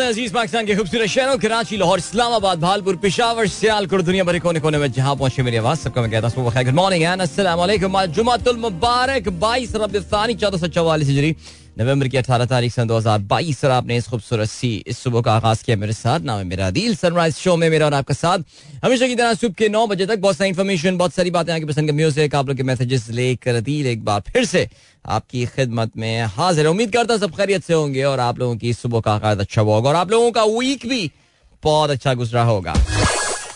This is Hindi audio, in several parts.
अज़ीज़ पाकिस्तान के खूबसूरत शहरों, कराची, लाहौर, इस्लामाबाद, भालपुर, पिशावर, सियालकोट दुनिया भर कोने कोने में जहाँ पहुँचे मेरी आवाज़, सबको मैं कहता हूँ गुड मॉर्निंग बाईस जुमातुल मुबारक 22 रबी थानी 1444 हिजरी। नवंबर की अठारह तारीख सन दो हज़ार बाईस, और आपने इस खूबसूरत सी, इस सुबह का आगाज़ किया मेरे साथ। नाम है मेरा दिल सनराइज शो में मेरा और आपका साथ। हमेशा की तरह सुबह के नौ बजे तक बहुत सारी इन्फॉर्मेशन बहुत सारी बातें आपकी पसंद का म्यूज़िक आप लोग के मैसेजेस लेकर दिल एक बार फिर से आपकी खिदमत में हाजिर उम्मीद करता सब खैरियत से होंगे, और आप लोगों की सुबह का आगाज़ अच्छा होगा, और आप लोगों का वीक भी बहुत अच्छा गुजरा होगा।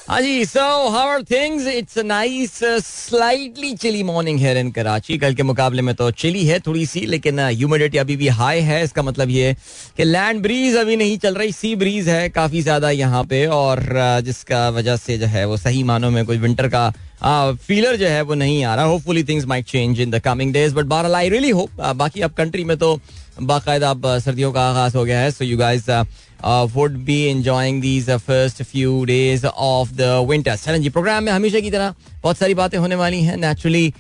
हाँ जी so how are things it's nice slightly chilly morning है इन कराची कल के मुकाबले में तो चिली है थोड़ी सी लेकिन ह्यूमिडिटी uh, अभी भी हाई है। इसका मतलब ये कि लैंड ब्रीज अभी नहीं चल रही सी ब्रीज है काफ़ी ज़्यादा यहाँ पे। और uh, जिसका वजह से जो है वो सही मानों में कोई विंटर का फीलर uh, जो है वो नहीं आ रहा। Hopefully things might change in the coming days but bar I really hope बाकी अब कंट्री में तो बाकायदा अब सर्दियों का आगाज़ हो गया है so you guys would be enjoying these first few days of the winter चलें जी प्रोग्राम में हमेशा की तरह बहुत सारी बातें होने वाली हैं. नेचुरली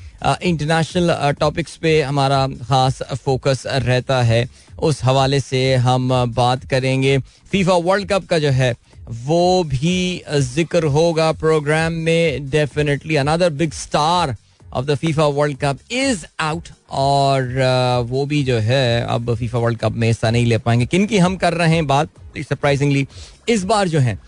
इंटरनेशनल टॉपिक्स पे हमारा खास फोकस रहता है. उस हवाले से हम बात करेंगे. फीफा वर्ल्ड कप का जो है, वो भी ज़िक्र होगा प्रोग्राम में definitely another big star of the FIFA World Cup is out और uh, वो भी जो है अब फीफा वर्ल्ड कप में हिस्सा नहीं ले पाएँगे। किन की हम कर रहे हैं बात? सरप्राइजिंगली इस बार जो है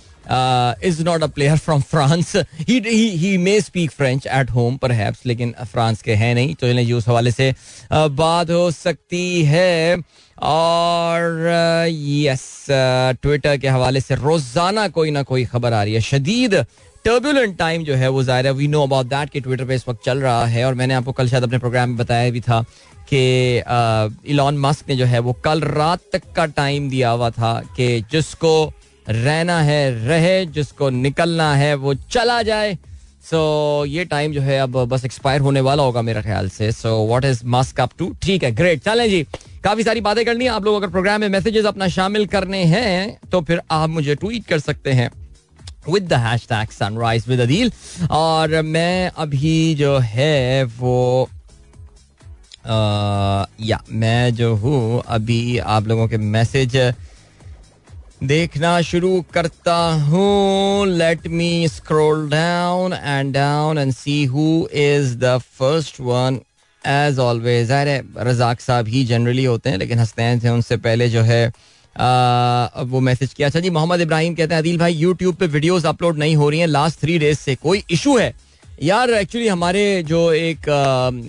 is not a player from France he may speak French at home पर लेकिन फ्रांस के हैं नहीं। तो इन्हें उस हवाले से uh, बात हो सकती है। और यस uh, ट्विटर के हवाले से रोज़ाना कोई ना कोई खबर आ रही है। शदीद टर्बुलेंट टाइम जो है वो ज़ाहिर है वी नो अबाउट दैट कि ट्विटर पे इस वक्त चल रहा है और मैंने आपको कल शायद अपने प्रोग्राम में बताया भी था कि इलॉन मस्क ने जो है वो कल रात तक का टाइम दिया हुआ था कि जिसको रहना है रहे जिसको निकलना है वो चला जाए। सो so, ये टाइम जो है अब बस एक्सपायर होने वाला होगा मेरे ख्याल से। So what is Musk up to ठीक है ग्रेट चलें जी काफ़ी सारी बातें करनी है। आप लोग अगर प्रोग्राम में मैसेजेस अपना शामिल करने हैं तो फिर आप मुझे ट्वीट कर सकते हैं। With the hashtag sunrise with Adeel और मैं अभी जो है वो आ, या मैं जो हूँ अभी आप लोगों के मैसेज देखना शुरू करता हूँ। Let me scroll down and down and see who is the first one as always अरे रजाक साहब ही जनरली होते हैं लेकिन हँसते थे उनसे पहले जो है वो मैसेज किया। अच्छा जी मोहम्मद इब्राहिम कहते हैं अदिल भाई यूट्यूब पे वीडियोस अपलोड नहीं हो रही हैं लास्ट थ्री डेज़ से कोई इशू है? यार एक्चुअली हमारे जो एक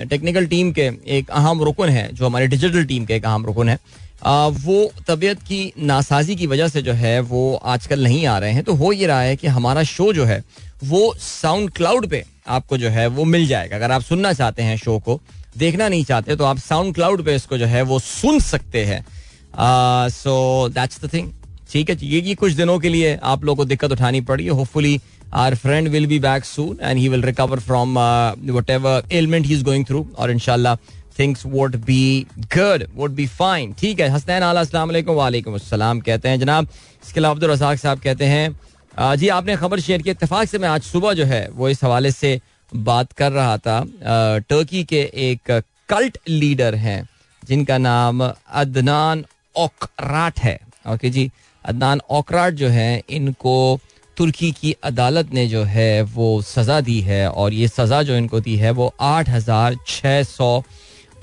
टेक्निकल टीम के एक अहम रुकन है जो हमारे डिजिटल टीम के एक अहम रुकन है आ, वो तबीयत की नासाजी की वजह से जो है वो आजकल नहीं आ रहे हैं। तो हो ये रहा है कि हमारा शो जो है वो साउंड क्लाउड पे आपको जो है वो मिल जाएगा। अगर आप सुनना चाहते हैं शो को देखना नहीं चाहते तो आप साउंड क्लाउड पे इसको जो है वो सुन सकते हैं। सो दैट्स द थिंग ठीक है, ये ये कुछ दिनों के लिए आप लोगों को दिक्कत उठानी पड़ी। है hopefully our friend will be back soon and he will recover from whatever element he is going through और इनशाला things would be good would be fine ठीक है, हसनैन आला, अस्सलाम वालेकुम। अस्सलाम कहते हैं, जनाब, इसके अलावा अब्दुल रजाक साहब कहते हैं जी, आपने खबर शेयर की इतफाक से मैं आज सुबह जो है, वो इस हवाले से बात कर रहा था टर्की के एक कल्ट लीडर हैं, जिनका नाम अदनान ओकराट है। ओके जी? अदनान ओकराट जो है इनको तुर्की की अदालत ने जो है वो सज़ा दी है और ये सज़ा जो इनको दी है वो आठ हज़ार छः सौ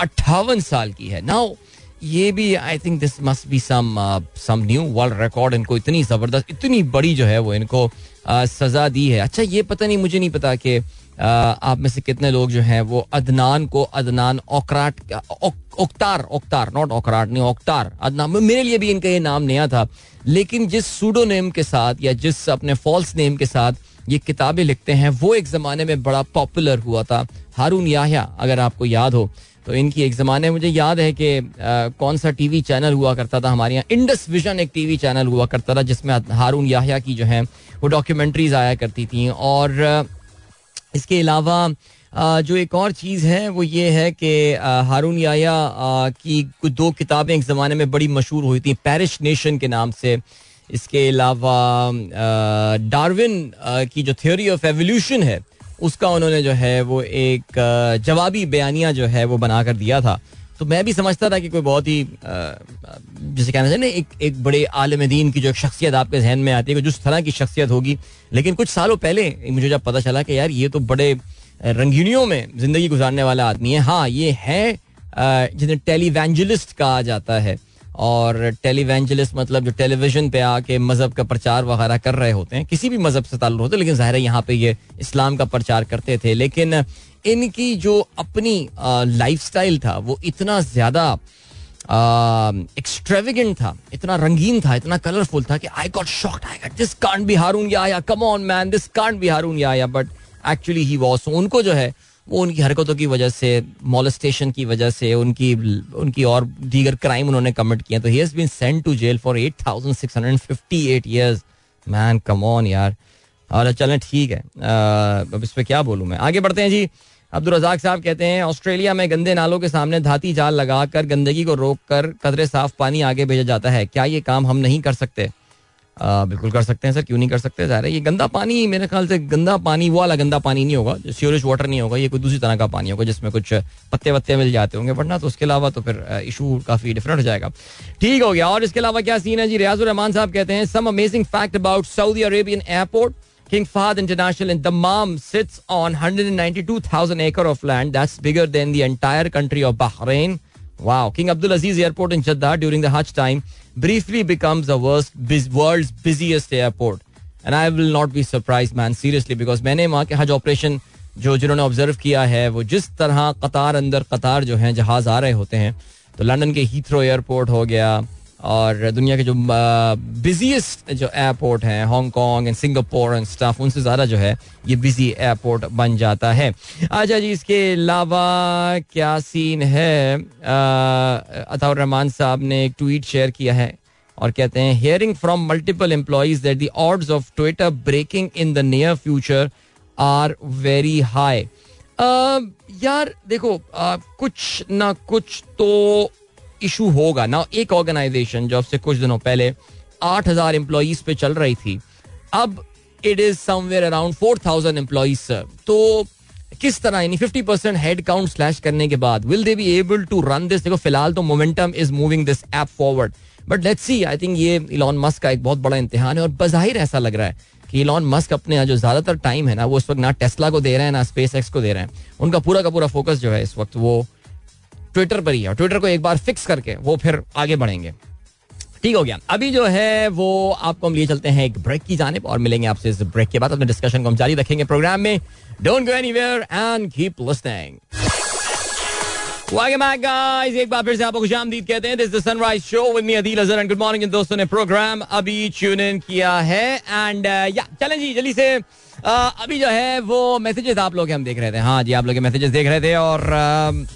अट्ठावन साल की है। नाउ ये भी I think this must be some some new world record इनको इतनी ज़बरदस्त इतनी बड़ी जो है वो इनको uh, सज़ा दी है। अच्छा ये पता नहीं मुझे नहीं पता कि आप में से कितने लोग जो हैं, वो अदनान को अदनान ओकराट ओक्तार ओक्तार नॉट ओकराट नहीं ओक्तार अदनान मेरे लिए भी इनका ये नाम नया था। लेकिन जिस सूडो नेम के साथ या जिस अपने फॉल्स नेम के साथ ये किताबें लिखते हैं, वो एक ज़माने में बड़ा पॉपुलर हुआ था। हारून याह्या, अगर आपको याद हो तो इनकी एक ज़माने, मुझे याद है कि कौन सा टीवी चैनल हुआ करता था हमारे यहाँ। इंडस विजन एक टीवी चैनल हुआ करता था, जिसमें हारून याह्या की जो है, वो डॉक्यूमेंट्रीज आया करती थी, और इसके अलावा जो एक और चीज़ है, वो ये है कि हारून याया की कुछ दो किताबें एक ज़माने में बड़ी मशहूर हुई थी पैरिश नेशन के नाम से। इसके अलावा डार्विन की जो थ्योरी ऑफ़ एवोल्यूशन है, उसका उन्होंने जो है वो एक जवाबी बयानिया जो है वो बना कर दिया था। तो मैं भी समझता था कि कोई बहुत ही जैसे कहना चाहिए ना, एक एक बड़े आलम दीन की जो एक शख्सियत आपके जहन में आती है जिस तरह की शख्सियत होगी। लेकिन कुछ सालों पहले मुझे जब पता चला कि यार ये तो बड़े रंगीनियों में ज़िंदगी गुजारने वाला आदमी है हाँ ये है जिन्हें टेलीवेंजलिस्ट कहा जाता है। और टेलीवेंजलिस्ट मतलब जो टेलीविज़न पे आके मज़हब का प्रचार वगैरह कर रहे होते हैं, किसी भी मज़हब से ताल्लुक होते हैं, लेकिन ज़ाहिर है यहाँ पे ये इस्लाम का प्रचार करते थे। लेकिन इनकी जो अपनी लाइफस्टाइल था, वो इतना ज़्यादा एक्सट्रेविगेंट था, इतना रंगीन था, इतना कलरफुल था कि I got shocked I got this can't be Haroon या come on man this can't be Haroon या बट एक्चुअली ही वॉज़ उनको जो है वो उनकी हरकतों की वजह से मॉलेस्टेशन की वजह से, उनकी उनकी और दीगर क्राइम उन्होंने कमिट किए तो has been sent to jail for eight thousand six hundred fifty eight years man come on यार। और चलें, ठीक है। अब इस पर क्या बोलूँ मैं? आगे बढ़ते हैं जी। अब्दुल रजाक साहब कहते हैं, ऑस्ट्रेलिया में गंदे नालों के सामने धाती जाल लगाकर गंदगी को रोककर कदरे साफ़ पानी आगे भेजा जाता है। क्या ये काम हम नहीं कर सकते? बिल्कुल कर सकते हैं सर क्यों नहीं कर सकते जा ज़ाहिर ये गंदा पानी मेरे ख्याल से गंदा पानी वो वाला गंदा पानी नहीं होगा सीवरेज वाटर नहीं होगा ये कोई दूसरी तरह का पानी होगा जिसमें कुछ पत्ते वत्ते मिल जाते होंगे वरना तो उसके अलावा तो फिर इशू काफ़ी डिफरेंट हो जाएगा ठीक हो गया और इसके अलावा क्या सीन है जी रियाजुर रहमान साहब कहते हैं some amazing fact about Saudi Arabian airport king King Fahd International in Dammam sits on 192,000 acre of land. That's bigger than the entire country of Bahrain. Wow. King Abdul Aziz Airport in Jeddah during the Hajj time briefly becomes the worst, world's busiest airport. And I will not be surprised, man, seriously, because मैंने वहाँ के हज ऑपरेशन जो जिन्होंने ऑब्ज़र्व किया है वो जिस तरह कतार अंदर कतार जो है जहाज़ आ रहे होते हैं तो लंदन के हीथ्रो एयरपोर्ट हो गया और दुनिया के जो बिजीएस्ट जो एयरपोर्ट हैं Hong Kong and Singapore and staff उनसे ज़्यादा जो है ये बिज़ी एयरपोर्ट बन जाता है। अच्छा जी इसके अलावा क्या सीन है? अताउर रहमान साहब ने एक ट्वीट शेयर किया है और कहते हैं hearing from multiple employees that the odds of Twitter breaking in the near future are very high यार देखो uh, कुछ ना कुछ तो इशू होगा। ना एक ऑर्गेनाइजेशन जो अब से कुछ दिनों पहले आठ हज़ार एम्प्लॉज पे चल रही थी, अब it is somewhere around four thousand employees तो किस तरह, यानी fifty percent head count slash करने के बाद will they be able to run this देखो, फ़िलहाल तो momentum is moving this app forward but let's see I think ये इलॉन मस्क का एक बहुत बड़ा इम्तिहान है और बजाहिर ऐसा लग रहा है कि इलॉन मस्क अपने जो ज़्यादातर टाइम है ना, वो उस वक्त ना टेस्ला को दे रहे हैं, ना स्पेस एक्स को दे रहे हैं। उनका पूरा का पूरा फोकस जो है इस वक्त वो ट्विटर पर ही है ट्विटर को एक बार फिक्स करके वो फिर आगे बढ़ेंगे। ठीक हो गया। अभी जो है वो आपको हम लिए चलते हैं एक ब्रेक की जाने और मिलेंगे आपसे इस ब्रेक के बाद। अपने डिस्कशन को हम जारी रखेंगे प्रोग्राम में। Don't go anywhere and keep listening दोस्तों ने प्रोग्राम अभी ट्यून इन किया है। एंड या uh, चलें जी जल्दी से अभी जो है वो मैसेजेस आप लोग हम देख रहे थे। हाँ जी, आप लोग मैसेजेस देख रहे थे और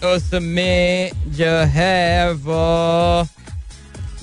उसमें जो है वो,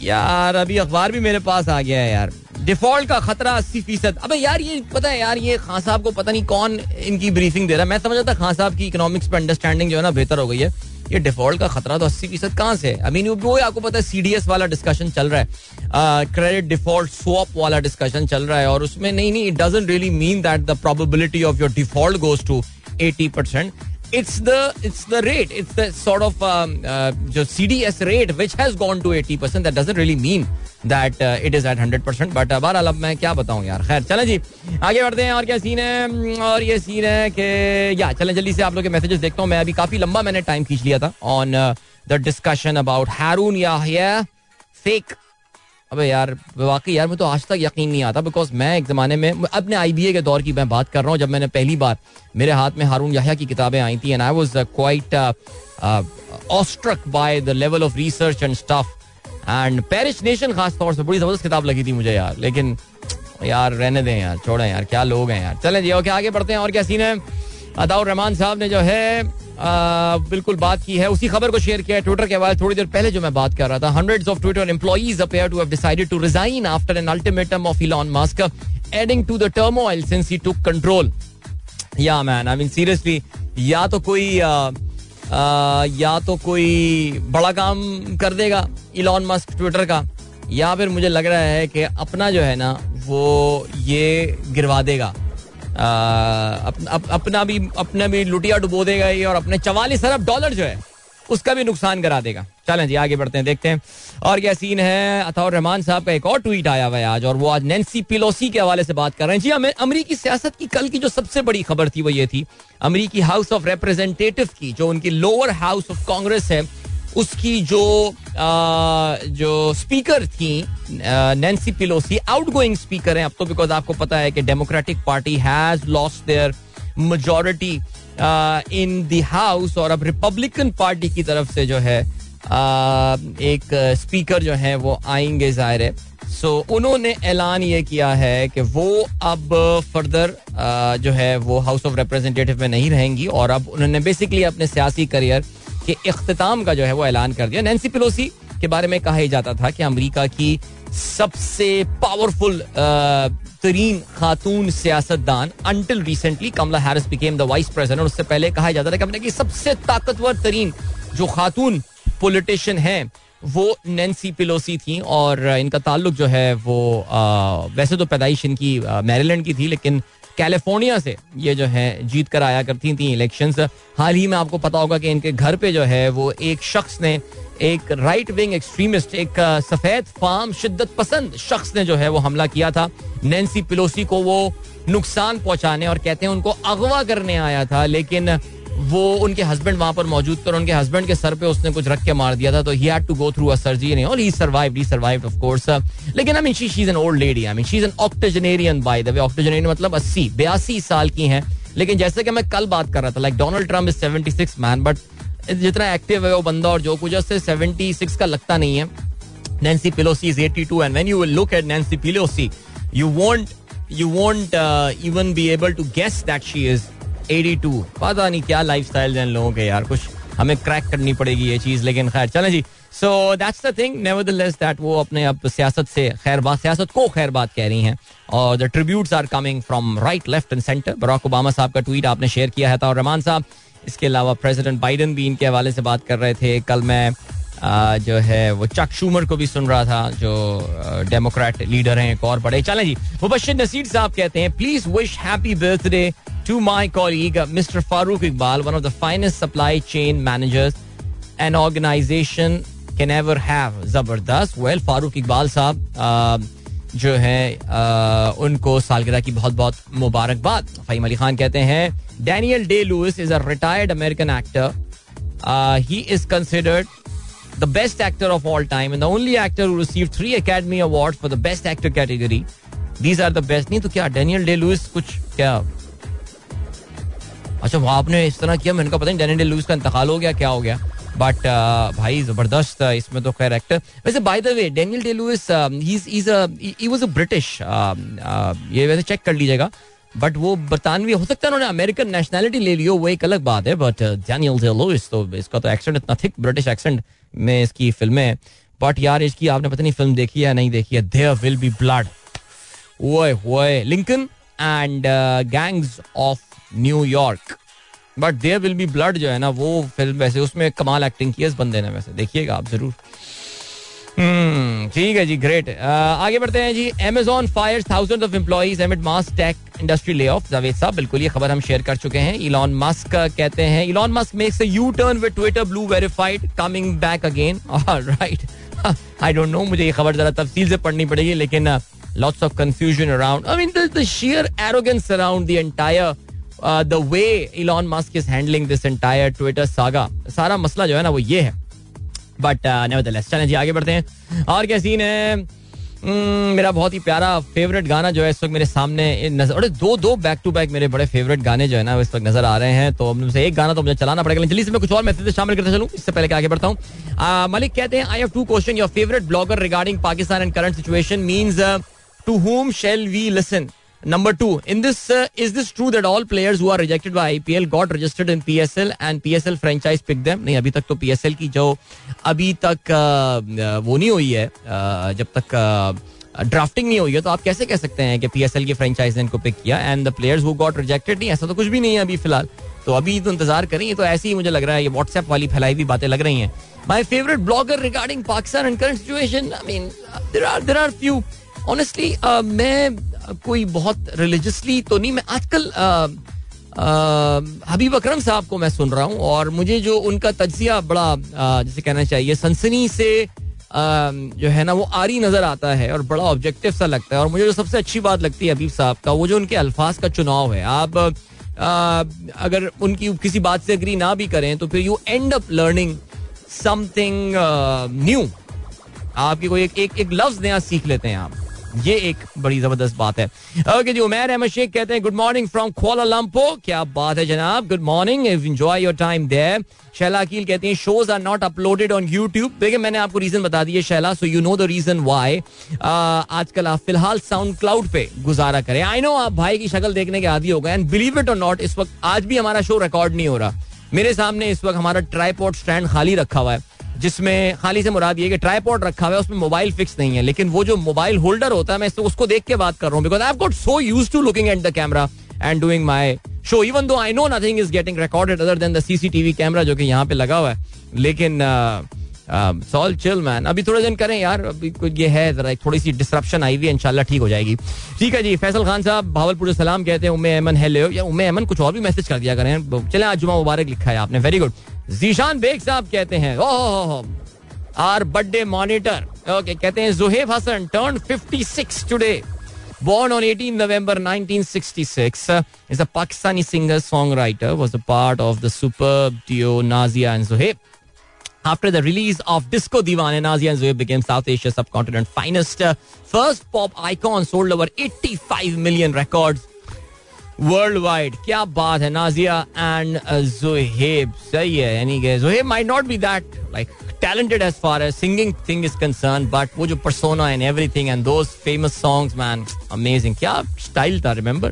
यार, अभी अखबार भी मेरे पास आ गया है यार। डिफ़ॉल्ट का खतरा अस्सी फ़ीसद। अब यार, ये पता है यार, ये खान साहब को पता नहीं कौन इनकी ब्रीफिंग दे रहा है। मैं समझ था खान साहब की इकोनॉमिक्स पर अंडरस्टैंडिंग जो है ना बेहतर हो गई है। ये डिफ़ॉल्ट का खतरा तो अस्सी फ़ीसद कहाँ से आई मीन वो आपको पता है सीडीएस वाला डिस्कशन चल रहा है। क्रेडिट डिफ़ॉल्ट स्वॉप वाला डिस्कशन चल रहा है और उसमें नहीं नहीं it doesn't really mean that the probability of your default goes to eighty percent it's the it's the rate it's the sort of um, uh, CDS rate which has gone to 80 percent that doesn't really mean that uh, it is at 100 percent but uh, अब मैं क्या बताऊँ यार खैर चलें जी आगे बढ़ते हैं और क्या सीन है और ये सीन है कि या चलें जल्दी से आप लोग के मैसेजेस देखता हूँ मैं अभी काफ़ी लंबा मैंने टाइम खींच लिया था on the discussion about Haroon या फेक अबे यार वाकई यार मैं तो आज तक यकीन नहीं आता बिकॉज़ मैं एक ज़माने में, अपने आईबीए के दौर की मैं बात कर रहा हूँ, जब मैंने पहली बार मेरे हाथ में हारून याहिया की किताबें आई थी and I was quite awestruck by the level of research and stuff and perish nation खास तौर से बड़ी ज़बरदस्त किताब लगी थी मुझे यार, लेकिन यार रहने दें यार, छोड़ें यार, क्या लोग हैं यार। चलें जी, ओके, आगे बढ़ते हैं, और क्या सीन है? अदाउर रहमान साहब ने जो है बिल्कुल बात की है। उसी खबर को शेयर किया है ट्विटर के बाद थोड़ी देर पहले जो मैं बात कर रहा था hundreds of Twitter employees appear to have decided to resign after an ultimatum of Elon Musk adding to the turmoil since he took control या मैन आई मीन सीरियसली या तो कोई आ, आ, या तो कोई बड़ा काम कर देगा इलॉन मस्क ट्विटर का या फिर मुझे लग रहा है कि अपना जो है ना वो ये गिरवा देगा। अप, अप, अपना भी अपना भी लुटिया डुबो देगा ये और अपने चवालीस अरब डॉलर जो है उसका भी नुकसान करा देगा। चलें जी आगे बढ़ते हैं देखते हैं। और क्या सीन है? अताउर रहमान साहब का एक और ट्वीट आया हुआ है आज और वो आज नैन्सी पिलोसी के हवाले से बात कर रहे हैं। जी हमें अमरीकी सियासत की कल की जो सबसे बड़ी खबर थी वो ये थी अमरीकी हाउस ऑफ़ रिप्रेजेंटेटिव की जो उनकी लोअर हाउस ऑफ़ कांग्रेस है उसकी जो जो स्पीकर थी Nancy Pelosi outgoing speaker हैं अब तो बिकॉज़ आपको पता है कि Democratic Party has lost their majority in the house और अब रिपब्लिकन पार्टी की तरफ़ से जो है एक स्पीकर जो है वो आएँगे ज़ाहिर है। सो उन्होंने ऐलान ये किया है कि वो अब फर्दर जो है वो हाउस ऑफ़ रिप्रेजेंटेटिव में नहीं रहेंगी और अब उन्होंने बेसिकली अपने सियासी करियर के अख्ताम का जो है वो ऐलान कर दिया। नैन्सी पिलोसी के बारे में कहा ही जाता था कि अमेरिका की सबसे पावरफुल तरीन खातून सियासतदान until recently Kamala Harris became the vice president उससे पहले कहा जाता था कि अपने की सबसे ताकतवर तरीन जो खातून पॉलिटिशियन है वो नैन्सी पिलोसी थी। और इनका ताल्लुक जो है वो आ, वैसे तो पैदाइश इनकी मैरीलैंड की थी लेकिन कैलिफ़ोर्निया से ये जो है जीत कर आया करती थी इलेक्शंस हाल ही में आपको पता होगा कि इनके घर पे जो है वो एक शख्स ने, एक राइट विंग एक्सट्रीमिस्ट एक सफ़ेद फार्म शिद्दत पसंद शख्स ने जो है वो हमला किया था। नैन्सी पिलोसी को वो नुकसान पहुँचाने और कहते हैं उनको अगवा करने आया था, लेकिन वो उनके हस्बैंड वहाँ पर मौजूद थे और उनके हस्बैंड के सर पे उसने कुछ रख के मार दिया था तो he had to go through a surgery और he survived he survived of course लेकिन I mean she she is an old lady I mean she is an octogenarian by the way octogenarian मतलब 80 82 साल की हैं लेकिन जैसे कि मैं कल बात कर रहा था like Donald Trump is 76 man but जितना एक्टिव है वो बंदा और जो कुछ उससे 76 का लगता नहीं है। Nancy Pelosi is 82 and when you will look at Nancy Pelosi you won't you won't uh, even be able to guess that she is 82 पता नहीं क्या लाइफ स्टाइल है लोगों के यार कुछ हमें क्रैक करनी पड़ेगी ये चीज़ लेकिन खैर चलें जी। So that's the thing nevertheless that वो अपने अब सियासत से खैर बात सियासत को खैर बात कह रही हैं। और the tributes are coming from right left and centre Barack Obama sahab का ट्वीट आपने शेयर किया है था और रहमान साहब इसके अलावा प्रेसिडेंट बाइडन भी इनके हवाले से बात कर रहे थे। कल मैं आ, जो है वो चक शूमर को भी सुन रहा था जो डेमोक्रेट लीडर हैं एक और बड़े। चलें जी मुबशर नसीर साहब कहते हैं please wish happy birthday to my colleague, uh, Mr. Farooq Iqbal, one of the finest supply chain managers an organization can ever have. Zabardast. Well, Farooq Iqbal साहब uh, जो है uh, उनको सालगिरह की बहुत बहुत मुबारकबाद फ़हीम अली खान कहते हैं Daniel Day Lewis is a retired American actor he is considered the best actor of all time and the only actor who received three Academy Awards for the best actor category. These are the best. नहीं तो क्या डेनियल डे लुइस कुछ क्या अच्छा वहाँ आपने इस तरह किया मैंने कहा पता नहीं डेनियल लुइस का इंतकाल हो गया क्या हो गया? बट uh, भाई ज़बरदस्त uh, इसमें तो खैर एक्टर वैसे by the way Daniel Day Lewis he was a British ये वैसे चेक कर लीजिएगा। बट वो बरतानवी हो सकता है उन्होंने अमेरिकन नेशनैलिटी ले लियो वो एक अलग बात है बट डैनियल डे लुइस तो इसका तो एक्सेंट इतना थिक ब्रिटिश एक्सेंट में इसकी फ़िल्में बट यार इसकी आपने पता नहीं फ़िल्म देखी है नहीं देखी है? देयर विल बी ब्लड ओए ओए Lincoln and gangs of New York but there will be blood जो है ना, वो फ़िल्म वैसे उसमें कमाल एक्टिंग की है इस बंदे ने वैसे। देखिएगा आप ज़रूर। ठीक है जी ग्रेट आगे बढ़ते हैं जी, Amazon fires thousand of employees amid mass tech industry lay off Javed साहब, बिल्कुल ये खबर हम शेयर कर चुके हैं। इलॉन मस्क कहते हैं Elon Musk makes you turn with Twitter blue verified coming back again right I don't know मुझे ये खबर जरा तफसील से पढ़नी पड़ेगी, लेकिन lots of confusion around I mean the share arrogance around the entire the way Elon Musk is handling this entire Twitter saga सारा मसला जो है ना वो ये है। बट नेवरदलेस चलें जी आगे बढ़ते हैं। और क्या सीन है? Hmm, मेरा बहुत ही प्यारा फेवरेट गाना जो है इस वक्त मेरे सामने नज़र और दो दो बैक टू बैक मेरे बड़े फेवरेट गाने जो है ना इस वक्त नज़र आ रहे हैं। तो से एक गाना तो मुझे चलाना पड़ेगा जल्दी से मैं कुछ और मैसेज शामिल करते चलूँ। इससे पहले आगे बढ़ता हूँ। मलिक कहते हैं I have to question your favourite blogger regarding Pakistan and current situation means to whom shall we listen Number two, in this, uh, is this true that all players who are rejected by IPL got registered in PSL and PSL franchise picked them? नहीं अभी तक तो PSL की जो अभी तक वो नहीं हुई है जब तक ड्राफ्टिंग नहीं हुई है तो आप कैसे कह सकते हैं कि पीएसएल की फ्रेंचाइज ने इनको पिक किया? And the players who got rejected नहीं ऐसा तो कुछ भी नहीं है अभी फ़िलहाल। तो अभी तो इंतज़ार करें तो ऐसे ही मुझे लग रहा है ये व्हाट्सएप वाली फैलाई हुई बातें लग रही हैं। My favourite blogger regarding Pakistan and current situation I mean there are there are few honestly मैं कोई बहुत रिलीजियसली तो नहीं मैं आजकल हबीब अकरम साहब को मैं सुन रहा हूँ और मुझे जो उनका तजिया बड़ा जैसे कहना चाहिए सनसनी से जो है ना वो आरी नज़र आता है और बड़ा ऑब्जेक्टिव सा लगता है और मुझे जो सबसे अच्छी बात लगती है हबीब साहब का वो जो उनके अल्फाज का चुनाव है। आप अगर उनकी किसी बात से अग्री ना भी करें तो फिर you end up learning something new आपकी कोई एक एक, एक लफ्ज नया सीख लेते हैं आप। ये एक बड़ी ज़बरदस्त बात है। ओके जी, उमेर अहमद शेख कहते हैं गुड मॉर्निंग फ्रॉम कोलालंपो क्या बात है जनाब। Good morning enjoy your time there Shaila Aqeel कहती हैं shows are not uploaded on YouTube देखिए, मैंने आपको रीजन बता दिया Shaila so you know the reason why आजकल आप फ़िलहाल साउंड क्लाउड पे गुजारा करें। आई नो आप भाई की शक्ल देखने के आदि हो गए and believe it or not इस वक्त आज भी हमारा शो रिकॉर्ड नहीं हो रहा। मेरे सामने इस वक्त हमारा ट्राईपोर्ट स्टैंड खाली रखा हुआ है। जिसमें खाली से मुराद ये कि ट्राईपोर्ट रखा हुआ है, उसमें मोबाइल फिक्स नहीं है। लेकिन वो जो मोबाइल होल्डर होता है, मैं तो उसको देख के बात कर रहा हूँ because I got so used to looking at the camera and doing my show even though I know nothing is getting recorded other than the CCTV camera जो कि यहाँ पे लगा हुआ है। लेकिन सॉल चिल मैन अभी थोड़े दिन करें यार, अभी ये है, जरा थोड़ी सी डिस्ट्रप्शन आई हुई है, इंशाल्लाह ठीक हो जाएगी। ठीक है जी, फैसल खान साहब, भावलपुर सलाम कहते हैं उमे अमन हेलो या उमे अमन, कुछ और भी मैसेज कर दिया करें। चले, आज जुमा मुबारक लिखा है आपने वेरी गुड जीशान बेग साहब कहते हैं oh our birthday monitor okay कहते हैं Zuhaib Hassan turn 56 today Born on 18 November 1966, uh, is a Pakistani singer songwriter. Was a part of the superb duo Nazia and Zohaib. After the release of Disco Divan, Nazia and Zohaib became South Asia's subcontinent finest uh, first pop icon. Sold over 85 million records world wide क्या बात है नाजिया एंड जोहेब सही है यानी कि Zohaib might not be that like talented as far as singing thing is concerned, but वो जो persona and everything and those famous songs, man, amazing. क्या style था, remember?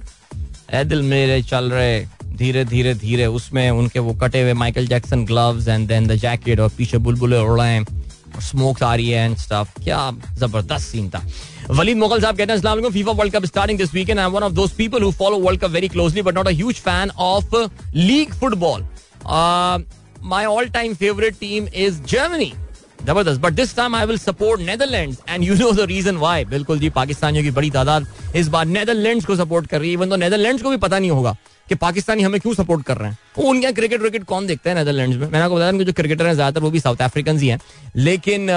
ए दिल मेरे चल रहे धीरे धीरे धीरे उसमें उनके वो कटे हुए Michael Jackson gloves and then the jacket और पीछे बुलबुले उड़ रहे हैं स्मोक आ रही है एंड स्टफ़ क्या ज़बरदस्त सीन था वलीद मुगल साहब कहते हैं अस्सलाम FIFA World Cup starting this weekend I am one of those people who follow World Cup very closely but not a huge fan of league football my all time favourite team is Germany. ज़बरदस्त। But this time I will support Netherlands and you know the reason why बिल्कुल जी पाकिस्तानियों की बड़ी तादाद इस बार नेदरलैंड्स को सपोर्ट कर रही है इवन तो नेदरलैंड्स को भी पता नहीं होगा कि पाकिस्तानी हमें क्यों सपोर्ट कर रहे हैं। वो उनके क्रिकेट विकेट कौन देखता है नेदरलैंड्स में? मैंने आपको बताया जो क्रिकेटर हैं ज़्यादातर वो भी साउथ अफ्रीकन ही हैं। लेकिन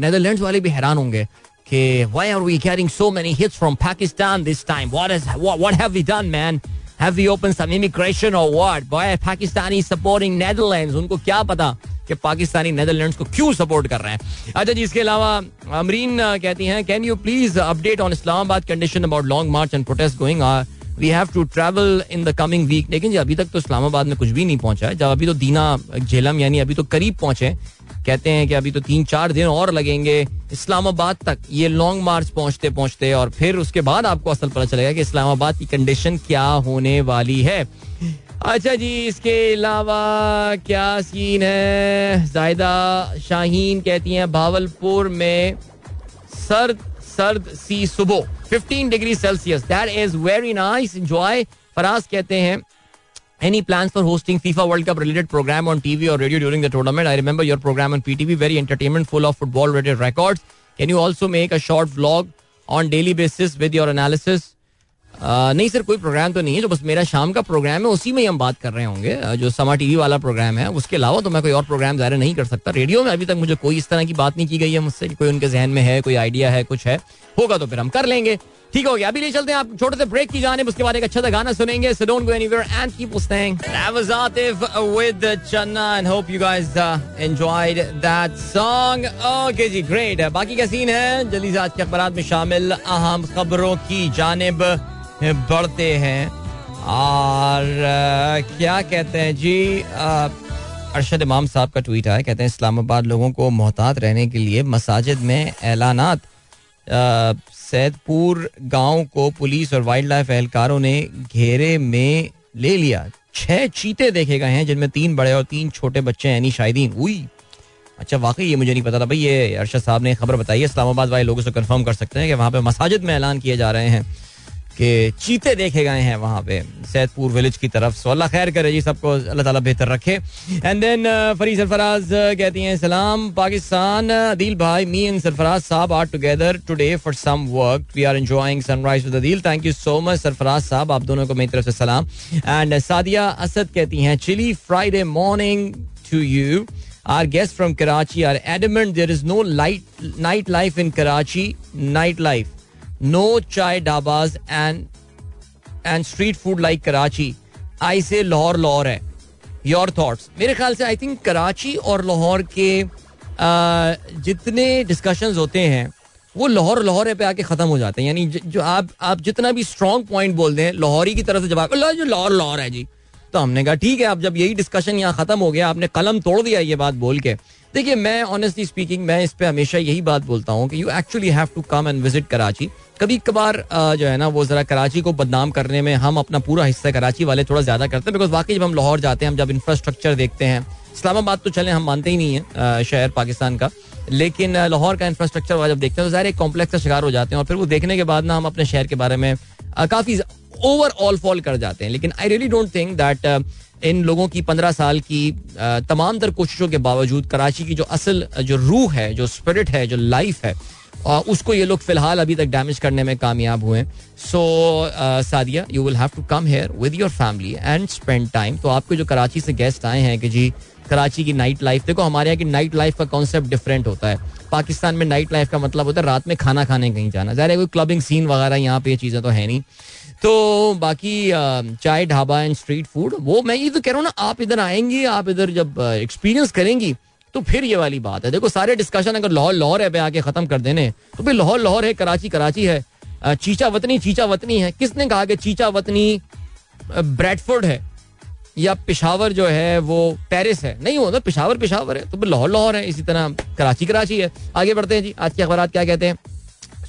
नेदरलैंड्स वाले भी हैरान होंगे कि why are we carrying so many hits from Pakistan this time what is what have we done man Have we opened some immigration or what? Boy, Pakistani supporting Netherlands. उनको क्या पता? कि पाकिस्तानी नेदरलैंड्स को क्यों सपोर्ट कर रहे हैं। अच्छा जी, इसके अलावा अमरीन कहती हैं can you please update on Islamabad condition about long march and protest going we have to travel in the coming week लेकिन जी, अभी तक तो इस्लामाबाद में कुछ भी नहीं पहुँचा है। जब अभी तो दीना झेलम यानी अभी तो करीब पहुँचे कहते हैं कि अभी तो तीन चार दिन और लगेंगे इस्लामाबाद तक। ये लॉन्ग मार्च पहुँचते पहुँचते और फिर उसके बाद आपको असल पता चलेगा कि इस्लामाबाद की कंडीशन क्या होने वाली है। अच्छा जी इसके अलावा क्या सीन है जायदा शाहीन कहती हैं भावलपुर में सर्द सर्द सी सुबह 15 degree Celsius that is very nice enjoy Faraz कहते हैं Any plans for hosting FIFA World Cup related program on TV or radio during the tournament? I remember your program on PTV, very entertainment, full of football related records. Can you also make a short vlog on daily basis with your analysis? नहीं सर, कोई प्रोग्राम तो नहीं है, जो बस मेरा शाम का प्रोग्राम है, उसी में ही हम बात कर रहे होंगे। जो समा टीवी वाला प्रोग्राम है, उसके अलावा तो मैं कोई और प्रोग्राम ज़ाहिर नहीं कर सकता। रेडियो में अभी तक मुझे कोई इस तरह की बात नहीं की गई है मुझसे कोई उनके जहन में है, कोई आइडिया है, कुछ है। होगा तो फिर हम कर लेंगे। ठीक हो गया। अभी ले चलते हैं आप छोटे से ब्रेक की जाने, उसके बाद एक अच्छा सा गाना सुनेंगे। So don't go anywhere and keep listening was Atif with Channa and hope you guys enjoyed that song okay ji great बाकी का सीन है, जल्दी से आज के अखबार में शामिल अहम खबरों की जानिब। बढ़ते हैं। और क्या कहते हैं जी अरशद इमाम साहब का ट्वीट आया, कहते हैं, इस्लामाबाद लोगों को मोहतात रहने के लिए मसाजिद में ऐलानात। सैदपुर गाँव को पुलिस और वाइल्ड लाइफ एहलकारों ने घेरे में ले लिया। छह चीते देखे गए हैं, जिनमें तीन बड़े और तीन छोटे बच्चे यानी शायदीन। हुई अच्छा वाकई ये मुझे नहीं पता था। भाई, ये अरशद साहब ने खबर बताई है, इस्लामाबाद वाले लोगों से कंफर्म कर सकते हैं कि वहाँ पे मसाजिद में ऐलान किए जा रहे हैं। कि चीते देखे गए हैं वहाँ पे। सैदपुर विलेज की तरफ़। सो अल्लाह खैर करे जी सबको, अल्लाह ताला बेहतर रखे। एंड देन फरी सरफराज कहती हैं, सलाम, पाकिस्तान, अदील भाई मी एंड सरफराज साहब are together today for some work we are enjoying sunrise with Adeel thank you so much Sarfaraz साहब। आप दोनों को मेरी तरफ़ से सलाम। एंड सादिया असद कहती हैं chilly Friday morning to you Our guests from Karachi are adamant, there is no light, night life in Karachi. Nightlife. No chai dabas and and street food like Karachi. I say Lahore Lahore है योर थॉट्स मेरे ख्याल से आई थिंक कराची और लाहौर के जितने डिस्कशंस होते हैं, वो लाहौर लाहौर पे आके खत्म हो जाते हैं। यानी जो आप आप जितना भी स्ट्रॉन्ग पॉइंट बोल दें लाहौरी की तरफ़ से जवाब जो लाहौर लाहौर है जी। तो हमने कहा, ठीक है, अब जब यही डिस्कशन यहाँ खत्म हो गया, आपने कलम तोड़ दिया ये बात बोल के। देखिए, मैं ऑनेस्टली स्पीकिंग मैं इस पर हमेशा यही बात बोलता हूँ कि you actually have to come and visit Karachi कभी कभार जो है ना, वो जरा कराची को बदनाम करने में हम अपना पूरा हिस्सा कराची वाले थोड़ा ज़्यादा करते हैं बिकॉज़ वाकई जब हम लाहौर जाते हैं, हम जब इंफ्रास्ट्रक्चर देखते हैं, इस्लामाबाद तो चले, हम मानते ही नहीं है शहर पाकिस्तान का। लेकिन लाहौर का इंफ्रास्ट्रक्चर वाला जब देखते हैं तो ज़ाहिर एक कॉम्प्लेक्स का शिकार हो जाते हैं और फिर वो देखने के बाद ना हम अपने शहर के बारे में काफ़ी ओवरऑल फॉल कर जाते हैं। लेकिन I really don't think that इन लोगों की पंद्रह साल की तमाम तर कोशिशों के बावजूद कराची की जो असल जो रूह है, जो स्पिरिट है, जो लाइफ है उसको ये लोग फ़िलहाल अभी तक डैमेज करने में कामयाब हुए so Sadia you will have to come here with your family and spend time तो आपके जो कराची से गेस्ट आए हैं कि जी कराची की नाइट लाइफ देखो, हमारे यहाँ की नाइट लाइफ का कॉन्सेप्ट डिफरेंट होता है। पाकिस्तान में नाइट लाइफ का मतलब होता है रात में खाना खाने कहीं जाना। ज़ाहिर है, कोई क्लबिंग सीन वगैरह यहाँ पे ये चीज़ें तो है नहीं। तो बाकी चाय ढाबा एंड स्ट्रीट फ़ूड वो मैं ये तो कह रहा हूँ ना, आप इधर आएँगे, आप इधर जब एक्सपीरियंस करेंगी तो फिर ये वाली बात है। देखो, सारे डिस्कशन अगर लाहौर लाहौर है पे आके खत्म कर देने तो फिर लाहौर लाहौर है, कराची कराची है। चीचा वतनी चीचा वतनी है। किसने कहा कि चीचा वतनी ब्रेडफोर्ड है? या पिशावर जो है, वो पेरिस है। नहीं होता पिशावर पिशावर है तो लाहौर लाहौर है, इसी तरह कराची कराची है। आगे बढ़ते हैं जी, आज के अखबार क्या कहते हैं?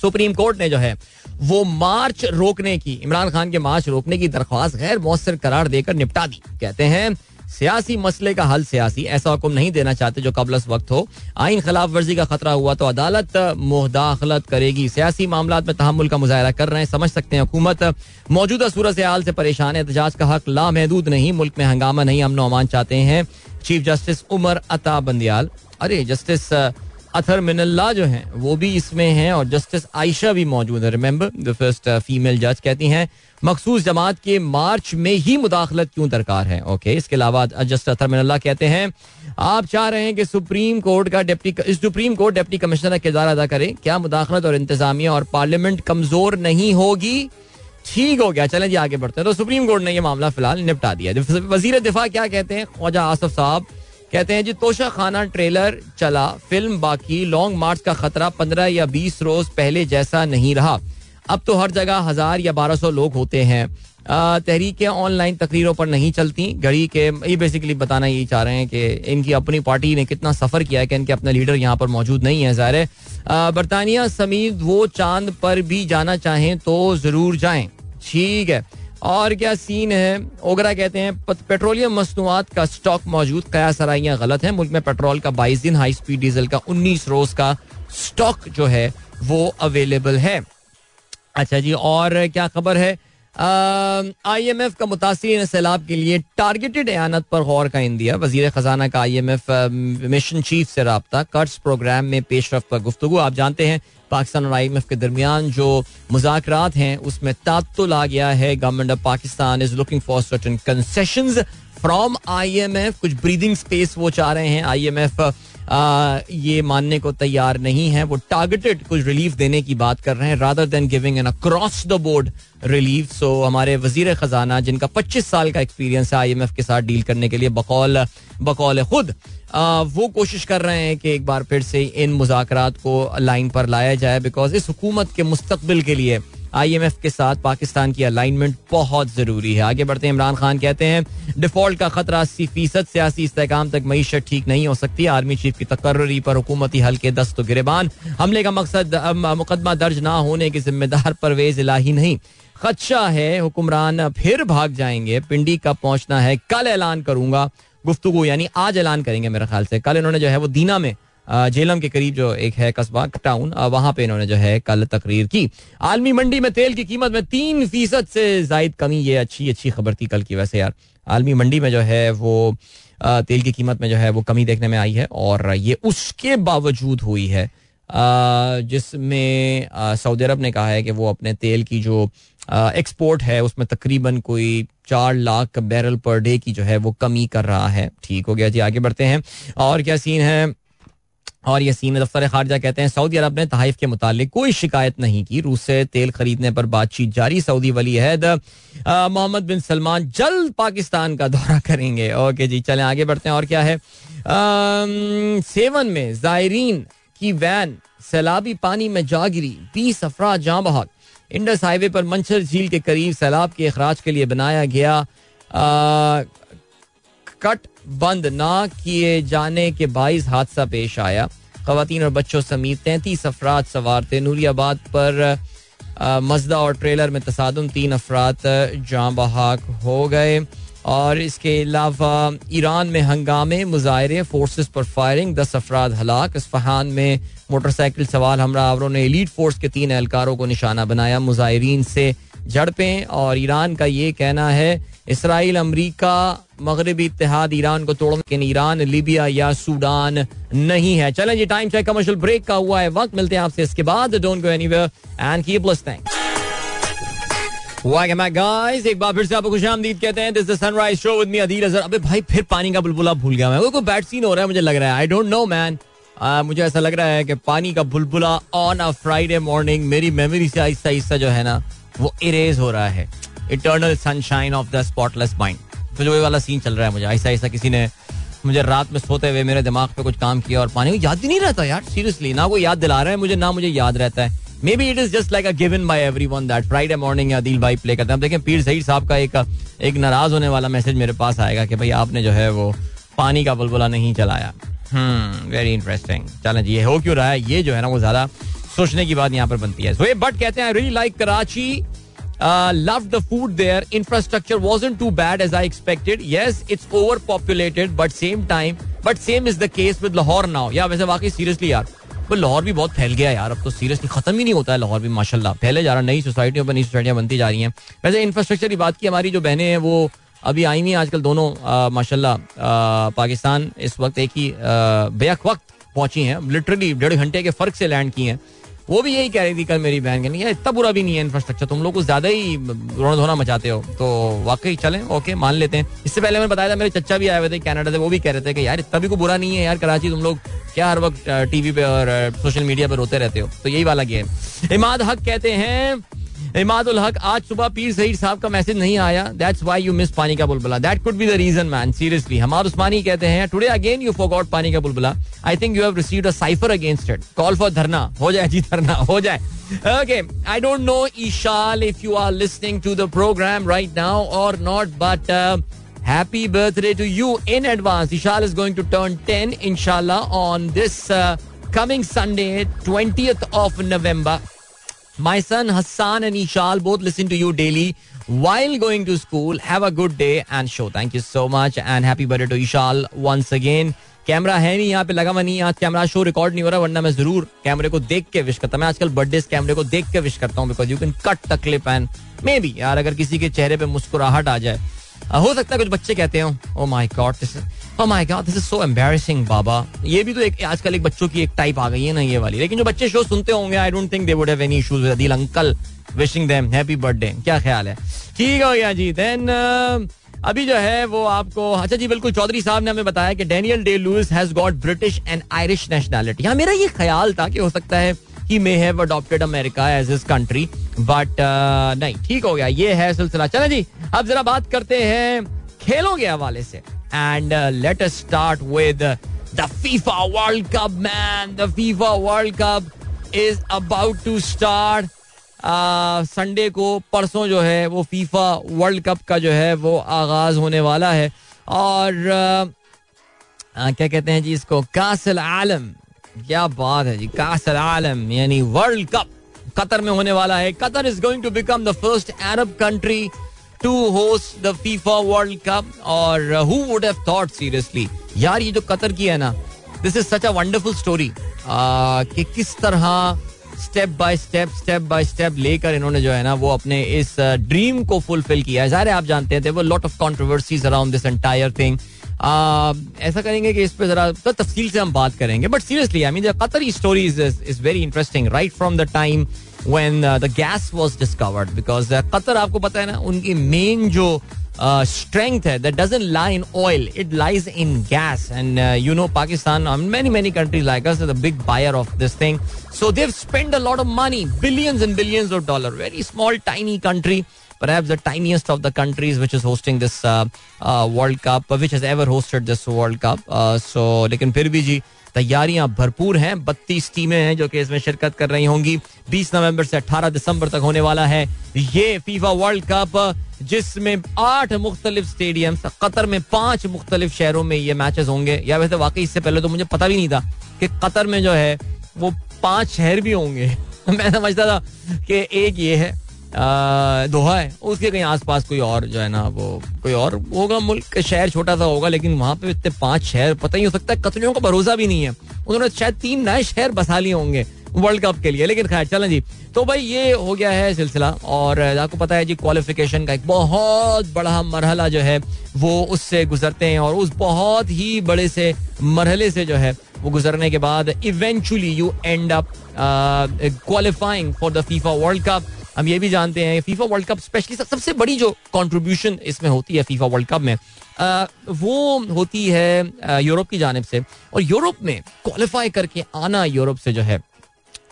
सुप्रीम कोर्ट ने जो है, वो मार्च रोकने की, इमरान खान के मार्च रोकने की दरख्वास्त गैर मौसर करार देकर निपटा दी। कहते हैं सियासी मसले का हल सियासी। ऐसा हुक्म नहीं देना चाहते जो कबल वक्त हो। आइन खिलाफ वर्जी का खतरा हुआ तो अदालत मुहदाखलत करेगी। सियासी मामला में तहमुल का मुजाहरा कर रहे हैं, समझ सकते हैं हुकूमत। मौजूदा सूरत हाल से परेशान है, एहतजाज का हक लामहदूद नहीं, मुल्क में हंगामा नहीं अमन अमान चाहते हैं। चीफ जस्टिस उमर अता बंदियाल अरे, जस्टिस अथर मिनल्ला जो हैं, वो भी इसमें हैं और जस्टिस आयशा भी मौजूद है। रिमेंबर द फ़र्स्ट फीमेल जज कहती हैं मखसूस जमात के मार्च में ही मुदाखलत क्यों दरकार है? ओके इसके अलावा जस्टिस अथर मिनल्ला कहते हैं, आप चाह रहे हैं कि सुप्रीम कोर्ट का deputy supreme court deputy commissioner का किरदार अदा करे? क्या मुदाखलत और इंतजामिया और पार्लियामेंट कमज़ोर नहीं होगी? ठीक हो गया, चलें जी, आगे बढ़ते हैं। तो सुप्रीम कोर्ट ने यह मामला फ़िलहाल निपटा दिया वज़ीर दिफा क्या कहते हैं? ख्वाजा आसफ साहब कहते हैं, जी तोशा खाना ट्रेलर चला, फ़िल्म बाकी, लॉन्ग मार्च का खतरा पंद्रह या बीस रोज पहले जैसा नहीं रहा। अब तो हर जगह हज़ार या बारह सौ लोग होते हैं। तहरीकें ऑनलाइन तकरीरों पर नहीं चलती। घड़ी के, ये बेसिकली बताना यही चाह रहे हैं कि इनकी अपनी पार्टी ने कितना सफ़र किया है कि इनके अपने लीडर यहाँ पर मौजूद नहीं है, ज़ाहिर बरतानिया समीत वो चाँद पर भी जाना चाहें तो ज़रूर जाएँ। ठीक है। और क्या सीन है? ओगरा कहते हैं पेट्रोलियम मसनूआत का स्टॉक मौजूद कया सराइयाँ गलत है। मुल्क में पेट्रोल का बाईस दिन हाई स्पीड डीजल का उन्नीस रोज का स्टॉक जो है, वो अवेलेबल है। अच्छा जी, और क्या खबर है? आई एम एफ़ का मुतासरी सैलाब के लिए टारगेटेड एनत पर गौर का इंदिया। वज़ीर खजाना का I M F mission chief से रबता। कर्ज प्रोग्राम में पेशरफ पर गुफ्तु आप जानते हैं, पाकिस्तान और आई एम एफ़ के दरमियान जो मुजाकर हैं, उसमें तातुल आ गया है। Government of Pakistan is looking for certain concession from I M F कुछ ब्रीदिंग स्पेस वो चाह रहे हैं। आई एम एफ़ ये मानने को तैयार नहीं है। वो टारगेटेड कुछ रिलीफ देने की बात कर रहे हैं rather than giving an across the board relief so हमारे वज़ीर खजाना जिनका 25 साल का एक्सपीरियंस है आईएमएफ के साथ डील करने के लिए बकौल बकौल खुद आ, वो कोशिश कर रहे हैं कि एक बार फिर से इन मुजाकर को लाइन पर लाया जाए बिकॉज़ इस हुकूमत के मुस्तबिल के लिए आईएमएफ के साथ पाकिस्तान की अलाइनमेंट बहुत ज़रूरी है। आगे बढ़ते हैं। इमरान खान कहते हैं डिफ़ॉल्ट का खतरा अस्सी फ़ीसद सियासी इस्तेकाम तक मीशत ठीक नहीं हो सकती। आर्मी चीफ की तकर्री पर हुकूमती हल के दस्त गिरबान। हमले का मकसद मुकदमा दर्ज ना होने के जिम्मेदार परवेज इलाही नहीं। खदशा है, हुक्मरान फिर भाग जाएँगे। पिंडी कब पहुँचना है, कल ऐलान करूँगा। गुफ्तु यानी आज ऐलान करेंगे मेरे ख्याल से। कल इन्होंने जो है वो दीना में जेलम के करीब जो एक है कस्बा टाउन वहाँ पे इन्होंने जो है कल तकरीर की। आलमी मंडी में तेल की कीमत में तीन फ़ीसद से जायद कमी, ये अच्छी अच्छी खबर थी कल की वैसे यार। आलमी मंडी में जो है वो तेल की कीमत में जो है वो कमी देखने में आई है और ये उसके बावजूद हुई है। जिसमें सऊदी अरब ने कहा है कि वो अपने तेल की जो एक्सपोर्ट है, उसमें तकरीबन कोई चार लाख बैरल पर डे की जो है वो कमी कर रहा है। ठीक हो गया जी, आगे बढ़ते हैं। और क्या सीन है? और ये सीन दफ्तर खारजा कहते हैं सऊदी अरब ने तहफ के मुतालिक कोई शिकायत नहीं की। रूस से तेल खरीदने पर बातचीत जारी सऊदी वली अहद मोहम्मद बिन सलमान जल्द पाकिस्तान का दौरा करेंगे। ओके जी चलें आगे बढ़ते हैं और क्या है? सेवन में जायरीन की वैन सैलाबी पानी में जा गिरी बीस अफराज जहाँ बहाक इंडस हाईवे पर मंचर झील के करीब सैलाब के अखराज के लिए बनाया गया आ, कट बंद ना किए जाने के बाईस हादसा पेश आया। खातन और बच्चों समेत तैंतीस अफराद सवार थे। नूरियाबाद पर मजदा और ट्रेलर में तसादम तीन अफराद जाँ बहाक हो गए। और इसके अलावा ईरान में हंगामे, मुजाहरे फोर्सेस पर फायरिंग, दस अफराद हलाक। इसफहान में मोटरसाइकिल सवार हमरावरों ने एलीट फोर्स के तीन एहलकारों को निशाना बनाया। मुजाहरीन से झड़पें और ईरान का ये कहना है, इसराइल, अमरीका, मगरबी इतिहाद ईरान को तोड़ लेकिन ईरान, लीबिया या सूडान नहीं है। चलें जी टाइम चेक कमर्शियल ब्रेक का हुआ है वक्त। मिलते हैं आपसे इसके बाद। Don't go anywhere and keep listening guys एक बार फिर से आपको खुशामदीद कहते हैं। This the sunrise show with me Adeel Azhar. अबे भाई, फिर पानी का बुलबुला भूल गया मैं। कोई बैड सीन हो रहा है, मुझे लग रहा है। आई डोंट नो मैन मुझे ऐसा लग रहा है कि पानी का बुलबुला ऑन अ फ्राइडे मॉर्निंग मेरी मेमोरी से आहिस्ता आहिस्ता जो है ना वो इरेज हो रहा है. Eternal Sunshine of the Spotless Mind तो जो वाला सीन चल रहा है मुझे, ऐसा ऐसा किसी ने मुझे रात में सोते हुए मेरे दिमाग पे कुछ काम किया और पानी को याद ही नहीं रहता यार सीरियसली ना कोई याद दिला रहा है मुझे, ना मुझे याद रहता है. Maybe it is just like a given by everyone that Friday morning या दिल भाई प्ले करते हैं. देखें पीर सईद साहब का एक एक नाराज़ होने वाला मैसेज मेरे पास आएगा कि भाई आपने जो है वो पानी का बुलबुला नहीं चलाया. वेरी इंटरेस्टिंग चलें ये हो क्यों रहा है? ये जो है ना, वो ज़्यादा सोचने की बात यहाँ पर बनती है। सो बट कहते हैं really like Karachi Uh, loved the food there. Infrastructure wasn't too bad as I expected. Yes, it's overpopulated, but same time, but same is the case with Lahore now. Yeah, वैसे वाकई सीरियसली यार लाहौर भी बहुत फैल गया यार। अब तो सीरियसली खत्म ही नहीं होता है लाहौर भी माशाल्लाह। फैले जा रहा नई सोसाइटियों पर नई सोसाइटियाँ बनती जा रही हैं। वैसे इंफ्रास्ट्रक्चर की बात की हमारी जो बहनें हैं वो अभी आई हुई हैं आजकल दोनों माशाल्लाह पाकिस्तान इस वक्त एक ही बेक वक्त पहुँची हैं। लिटरली डेढ़ घंटे के फ़र्क से लैंड की हैं। वो भी यही कह रही थी कल मेरी बहन कहनी है इतना बुरा भी नहीं है इंफ्रास्ट्रक्चर तुम लोग कुछ ज़्यादा ही रोना धोना मचाते हो। तो वाकई चलें ओके मान लेते हैं। इससे पहले मैंने बताया था, मेरे चचा भी आए हुए थे कनाडा से, वो भी कह रहे थे कि, यार, इतना भी को बुरा नहीं है यार, कराची तुम लोग क्या हर वक्त टीवी पे और सोशल मीडिया पर रोते रहते हो? तो यही वाला गेम। इमाद हक कहते हैं इमाद उल हक, आज सुबह पीर सईद साहब का मैसेज नहीं आया। दैट्स व्हाई यू मिस पानी का बुलबुला। That could be the reason man seriously Hammar Usmani कहते हैं टुडे अगेन यू फॉरगॉट पानी का बुलबुला। I think you have received a cipher against it call for dharna. हो जाए जी, धरना। हो जाए। Okay I don't know Eshal if you are listening to the programme right now or not but happy birthday to you in advance Eshal is going to turn 10 इंशाल्लाह on this coming Sunday 20th of November my son Hassan and Eshal both listen to you daily while going to school have a good day and show thank you so much and happy birthday to Eshal once again camera है नहीं यहाँ पे, लगा हुआ नहीं आज कैमरा शो रिकॉर्ड नहीं हो रहा, वरना मैं ज़रूर कैमरे को देख के विश करता हूँ। मैं आजकल बर्थडे कैमरे को देख के विश करता हूँ because you can cut the clip and maybe यार अगर किसी के चेहरे पे मुस्कुराहट आ जाए हो सकता है कुछ बच्चे कहते हो ओ God this oh God this is so embarrassing बाबा। ये भी तो एक, आजकल एक बच्चों की एक टाइप आ गई है ना ये वाली। लेकिन जो बच्चे शो सुनते होंगे I don't think they would have any issues with uncle wishing them happy birthday क्या ख्याल है? ठीक हो गया जी। देन अभी जो है वो आपको अच्छा जी, बिल्कुल, चौधरी साहब ने हमें बताया कि Daniel Day Lewis has got British and Irish nationality हाँ मेरा ये ख्याल था कि हो सकता है may have adopted America as his country but uh, नहीं ठीक हो गया ये है सिलसिला। चले जी अब जरा बात करते हैं खेलों के हवाले से। And let us start with the FIFA World Cup man the FIFA World Cup is about to start Sunday को परसों जो है वो फीफा वर्ल्ड कप का जो है वो आगाज़ होने वाला है। और uh, uh, क्या कहते हैं जी इसको? कासिल आलम क्या बात है जी कासल आलम, यानी वर्ल्ड कप कतर में होने वाला है। Qatar is going to become the first Arab country to host the FIFA World Cup और who would have thought seriously यार, ये जो कतर की है ना this is such a wonderful story कि किस तरह step by step step by step लेकर इन्होंने जो है ना, वो अपने इस ड्रीम को फुलफिल किया है। ज़ाहिर आप जानते हैं वो lot of controversies around this entire thing ऐसा करेंगे कि इस पे जरा तो तफसील से हम बात करेंगे but seriously I mean Qatari story is very interesting right from the time uh, the gas was discovered because uh, आपको पता है ना उनकी मेन जो strength hai, that doesn't lie in oil it lies in gas and uh, you know pakistan and many many countries like us are the big buyer of this thing so they've spent a lot of money billions and billions of dollars very small tiny country perhaps the tiniest of the countries which is hosting this uh, uh, world cup which has ever hosted this world cup. So लेकिन फिर भी जी तैयारियाँ भरपूर हैं। बत्तीस टीमें हैं जो कि इसमें शिरकत कर रही होंगी। 20 नवंबर से 18 दिसंबर तक होने वाला है ये फीफा वर्ल्ड कप जिसमें आठ मुख्तलिफ़ स्टेडियम कतर में पाँच मुख्तलिफ़ शहरों में ये मैचेस होंगे। या वैसे वाकई इससे पहले तो मुझे पता भी नहीं था कि कतर में जो है वो पाँच शहर भी होंगे। मैं समझता था कि एक ये है। दोहा है। उसके कहीं आसपास कोई और जो है ना, वो कोई और होगा, मुल्क शहर छोटा सा होगा, लेकिन वहाँ पे इतने पाँच शहर, पता ही हो सकता है कतरियों का भरोसा भी नहीं है। उन्होंने शायद तीन नए शहर बसा लिए होंगे वर्ल्ड कप के लिए, लेकिन खैर, चलें जी। तो भाई, ये हो गया है सिलसिला, और आपको पता है जी क्वालिफिकेशन का एक बहुत बड़ा मरहला जो है, वो उससे गुजरते हैं, और उस बहुत ही बड़े से मरहले से जो है, वो गुजरने के बाद eventually you end up qualifying for the FIFA World Cup हम ये भी जानते हैं फीफा वर्ल्ड कप स्पेशली सबसे बड़ी जो कॉन्ट्रीब्यूशन इसमें होती है फीफा वर्ल्ड कप में आ, वो होती है यूरोप की जानब से। और यूरोप में क्वालिफाई करके आना यूरोप से जो है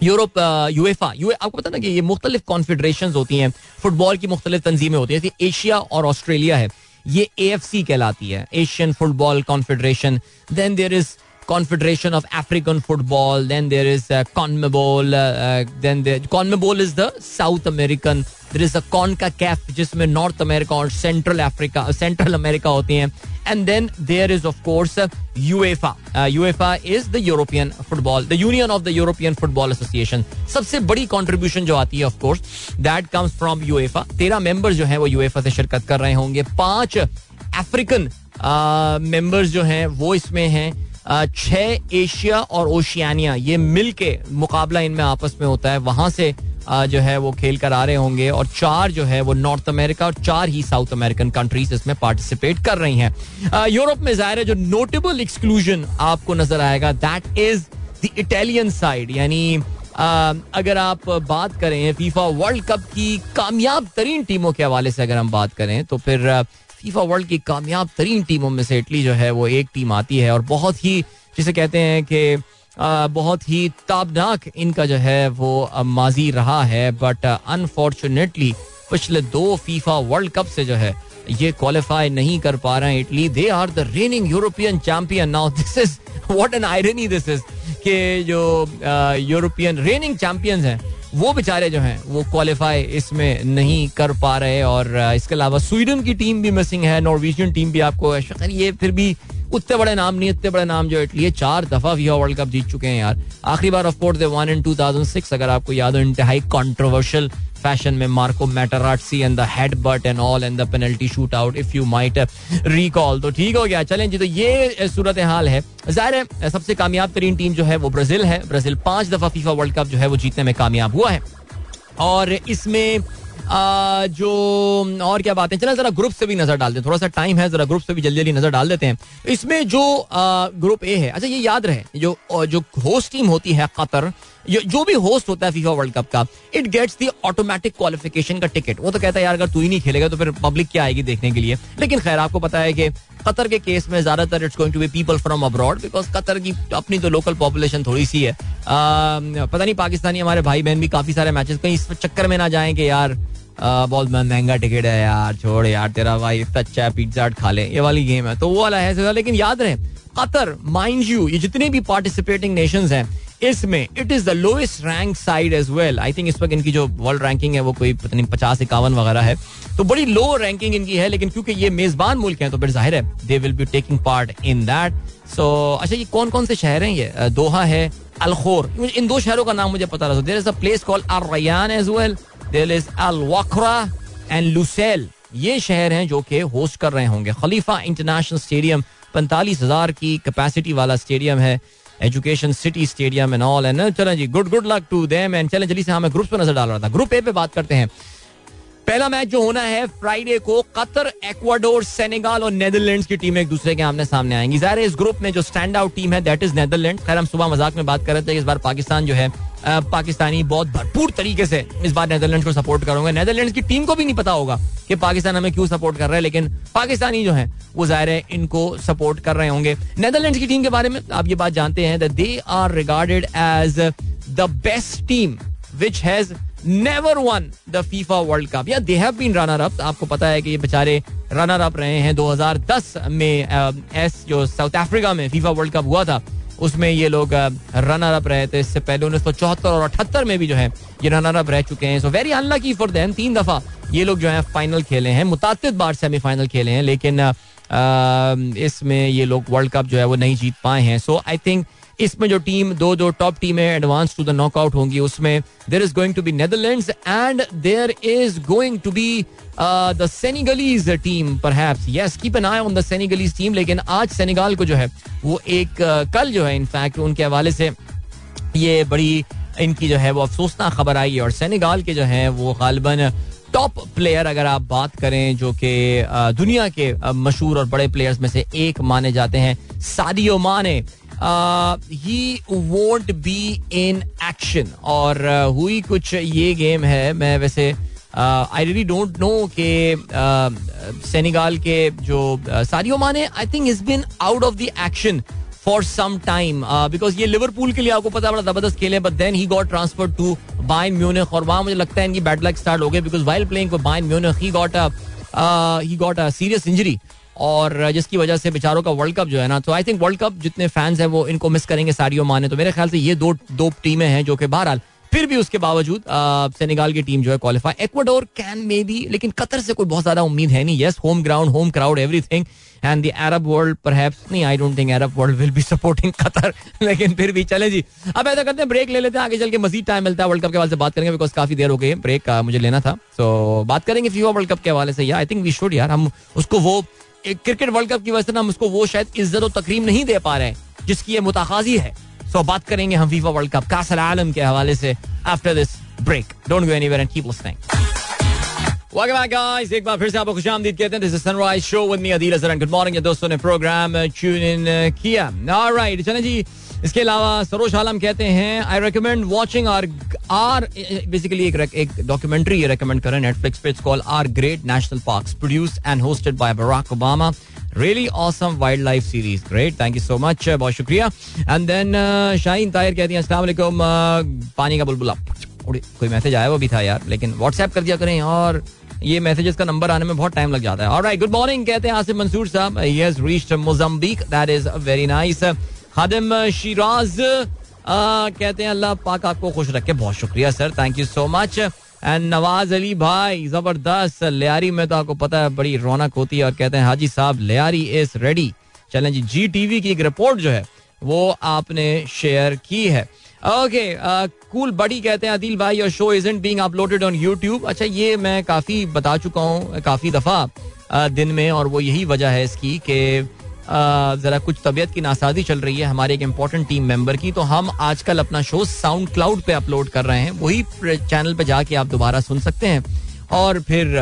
यूरोप यूएफा यू आपको पता ना कि ये मुख्तलिफ़ कॉन्फेडरेशन होती हैं फुटबॉल की मुख्तलिफ़ तंजीमें होती हैं जैसे एशिया और ऑस्ट्रेलिया है ये ए एफ़ सी कहलाती है Asian Football Confederation then there is Confederation of African Football. Then there is uh, CONMEBOL. Uh, then the CONMEBOL is the South American. There is a CONCACAF जिसमें नॉर्थ अमेरिका और सेंट्रल अफ्रीका सेंट्रल अमेरिका होती हैं and then there is of course UEFA UEFA is the European football the union of the European football association सबसे बड़ी कंट्रीब्यूशन जो आती है of course that comes from UEFA तेरह मेंबर्स जो हैं वो यूएफा से शिरकत कर रहे होंगे पाँच अफ्रीकन मेंबर्स जो हैं वो इसमें हैं छह एशिया और ओशियानिया, ये मिल के मुकाबला इनमें आपस में होता है। वहाँ से जो है वो खेल कर आ रहे होंगे और चार जो है वो नॉर्थ अमेरिका और चार ही साउथ अमेरिकन कंट्रीज़ इसमें पार्टिसिपेट कर रही हैं। यूरोप में ज़ाहिर है जो नोटेबल एक्सक्लूजन आपको नज़र आएगा that is the Italian side यानी अगर आप बात करें फीफा वर्ल्ड कप की कामयाब तरीन टीमों के हवाले से अगर हम बात करें तो फिर फीफा वर्ल्ड की कामयाब तरीन टीमों में से इटली जो है वो एक टीम आती है और बहुत ही, जिसे कहते हैं कि बहुत ही ताबनाक इनका जो है वो माजी रहा है बट अनफॉर्चुनेटली पिछले दो फीफा वर्ल्ड कप से जो है ये क्वालिफाई नहीं कर पा रहे हैं Italy. They are the reigning European champion now this is what an irony this is के जो यूरोपियन रेनिंग चैंपियंस हैं, वो बेचारे जो हैं, वो क्वालिफाई इसमें नहीं कर पा रहे और इसके अलावा स्वीडन की टीम भी मिसिंग है नॉर्वेजियन टीम भी आपको ये फिर भी उतने बड़े नाम नहीं, इतने बड़े नाम जो इटली है, चार दफ़ा फीफा वर्ल्ड कप जीत चुके हैं यार. आखिरी बार of course they won in 2006 अगर आपको याद हो, इंतहाई कंट्रोवर्शियल फ़ैशन में Marco Materazzi and the head butt and all and the penalty shoot out if you might recall तो ठीक हो गया। चलें जी तो ये सूरत हाल है। ज़ाहिर है, सबसे कामयाब तरीन टीम जो है वो ब्राज़ील है। ब्राज़ील पाँच दफ़ा फीफा वर्ल्ड कप जो है वो जीतने में कामयाब हुआ है। और इसमें जो और क्या बात है? चला जरा ग्रुप से भी नज़र डाल दें। थोड़ा सा टाइम है जरा ग्रुप से भी जल्दी जल्दी नज़र डाल देते हैं। इसमें जो ग्रुप ए है अच्छा ये याद रहे जो जो होस्ट टीम होती है कतर जो भी होस्ट होता है फीफा वर्ल्ड कप का it gets the automatic qualification का टिकट वो तो कहता है यार अगर तू ही नहीं खेलेगा तो फिर पब्लिक क्या आएगी देखने के लिए? लेकिन खैर आपको पता है कि कतर के केस में ज़्यादातर it's going to be people from abroad because Qatar की अपनी तो लोकल पॉपुलेशन थोड़ी सी है। आ, पता नहीं पाकिस्तानी हमारे भाई बहन भी काफ़ी सारे मैचेस कहीं इस चक्कर में ना जाएँगे यार बहुत महँगा टिकट है यार, छोड़ यार, तेरा भाई इतना अच्छा पिज्जा खा ले। ये वाली गेम है। तो वो वाला है लेकिन याद रहे कतर माइंड यू ये जितने भी पार्टिसिपेटिंग नेशन हैं, इसमें it is the lowest rank side as well I think इस वक्त इनकी जो वर्ल्ड रैंकिंग है, वो कोई पता नहीं, पचास, इक्यावन वगैरह है। तो बड़ी लो रैंकिंग इनकी है, लेकिन क्योंकि ये मेजबान मुल्क है तो फिर ज़ाहिर है they will be taking part in that so अच्छा ये कौन कौन से शहर हैं ये? दोहा है अलखोर इन दो शहरों का नाम मुझे पता रहा there is a place call Ar Rayyan as well there is Al Wakrah and Lusail. ये शहर हैं जो कि होस्ट कर रहे होंगे। खलीफा इंटरनेशनल स्टेडियम, पैंतालीस हज़ार की कैपेसिटी वाला स्टेडियम है। Education City Stadium and all and चलें जी good good luck to them and चलें जल्दी से हमें ग्रुप्स पर नज़र डाल रहा था। ग्रुप ए पे बात करते हैं। पहला मैच जो होना है फ्राइडे को कतर एक्वाडोर सेनेगाल और नेदरलैंड्स की टीम एक दूसरे के आमने सामने आएँगी। ज़ाहिर इस ग्रुप में जो स्टैंड आउट टीम है दैट इज़ नेदरलैंड खैर, हम सुबह मज़ाक में बात कर रहे थे, इस बार पाकिस्तान जो है पाकिस्तानी बहुत भरपूर तरीके से इस बार नेदरलैंड को सपोर्ट करूँगा। नेदरलैंड की टीम को भी नहीं पता होगा कि पाकिस्तान हमें क्यों सपोर्ट कर रहा है, लेकिन पाकिस्तानी जो है, वो ज़ाहिर है इनको सपोर्ट कर रहे होंगे। नेदरलैंड की टीम के बारे में आप ये बात जानते हैं they are regarded as the best team which has never won the FIFA World Cup या they have been runner up आपको पता है कि ये बेचारे रनर अप रहे हैं 2010 में एस जो साउथ अफ्रीका में फीफा वर्ल्ड कप हुआ था। उसमें ये लोग रनर अप रहे थे, इससे पहले उन्नीस सौ चौहत्तर और अठहत्तर में भी जो है, ये रनर अप रह चुके हैं। So very unlucky for them तीन दफ़ा ये लोग जो है फाइनल खेले हैं। मुताद बार सेमीफाइनल खेले हैं, लेकिन इसमें ये लोग वर्ल्ड कप जो है, वो नहीं जीत पाए हैं। सो आई थिंक इसमें जो टीम दो दो टॉप टीमें एडवांस टू द नॉकआउट होंगी उसमें there is going to be Netherlands and there is going to be the Senegalese team पर yes keep an eye on the Senegalese team लेकिन आज सेनेगाल को जो है वो एक uh, कल जो है इनफैक्ट उनके हवाले से ये बड़ी इनकी जो है वो अफसोसनाक खबर आई है और सेनेगाल के जो है वो गालबन टॉप प्लेयर अगर आप बात करें जो कि uh, दुनिया के uh, मशहूर और बड़े प्लेयर्स में से एक माने जाते हैं Sadio Mane. He won't be in action और uh, हुई कुछ ये गेम है मैं वैसे आई रियली डोंट नो के सेनेगाल के जो Sadio Mane I think is been out of the action for some time because ये लिवरपूल के लिए आपको पता बड़ा ज़बरदस्त खेले but then he got transfer to Bayern Munich और वहाँ मुझे लगता है इनकी लक स्टार्ट हो गए because while playing Bayern got he got a serious injury और जिसकी वजह से बेचारों का वर्ल्ड कप जो है ना तो आई थिंक वर्ल्ड कप जितने फैंस हैं वो इनको मिस करेंगे सारियो माने तो मेरे ख्याल से ये दो दो टीमें हैं जो कि बहरहाल, फिर भी उसके बावजूद सेनेगाल की टीम जो है qualify Ecuador can may be लेकिन कतर से कोई बहुत ज़्यादा उम्मीद है नहीं. Yes home ground home crowd everything and the Arab world पर नहीं I don't think Arab world will be supporting Qatar. लेकिन फिर भी, चले जी. अब ऐसा करते हैं ब्रेक ले लेते हैं, आगे चल के मजीद टाइम मिलता है वर्ल्ड कप के हवाले से बात करेंगे बिकॉज़ काफ़ी देर हो गई ब्रेक मुझे लेना था. सो बात करेंगे फीफा वर्ल्ड कप के हवाले से. आई थिंक वी शुड यार, हम उसको वो क्रिकेट वर्ल्ड कप की वजह से हम उसको वो शायद इज़्ज़त और तकरीम नहीं दे पा रहे हैं, जिसकी ये मुताजी है। सो बात करेंगे हम FIFA World Cup Kasar Alam के हवाले से after this break don't go anywhere and keep listening Welcome back, guys. एक बार फिर से आपको खुश आमदीद कहते हैं this is Sunrise Show with me Adeel Azhar good morning दोस्तों ने प्रोग्राम ट्यून इन किया। ऑलराइट चलें जी। इसके अलावा सरोज आलम कहते हैं I recommend watching our our basically एक एक डॉक्यूमेंट्री ये रिकमेंड करें नेटफ्लिक्स पे। It's call our Great National Parks produce and hosted by Barack Obama really awesome wildlife series great thank you so much बहुत शुक्रिया। एंड देन शाहीन ताहिर कहती हैं अस्सलाम वालेकुम uh, पानी का बुलबुला. कोई मैसेज आया वो भी था यार लेकिन व्हाट्सएप कर दिया करें और ये मैसेजेस का नंबर आने में बहुत टाइम लग जाता है। ऑलराइट गुड मॉर्निंग कहते हैं आसिफ मंसूर साहब। Has reached Mozambique that is very nice Khadim Shiraz कहते हैं, अल्लाह पाक आपको खुश रखे। बहुत शुक्रिया sir thank you so much and Nawaz Ali भाई, ज़बरदस्त। लियारी में तो आपको पता है, बड़ी रौनक होती है। और कहते हैं, हाजी साहब, लियारी इज़ रेडी चलें जी जी टीवी की एक रिपोर्ट जो है, वो आपने शेयर की है। ओके कूल बड़ी कहते हैं अदिल भाई your show isn't being uploaded on YouTube अच्छा ये मैं काफ़ी बता चुका हूँ, काफ़ी दफ़ा दिन में, और वो यही वजह है इसकी कि जरा कुछ तबीयत की नासाजी चल रही है हमारे एक इम्पोर्टेंट टीम मेंबर की। तो हम आजकल अपना शो साउंड क्लाउड पे अपलोड कर रहे हैं। वही चैनल पे जाके आप दोबारा सुन सकते हैं। और फिर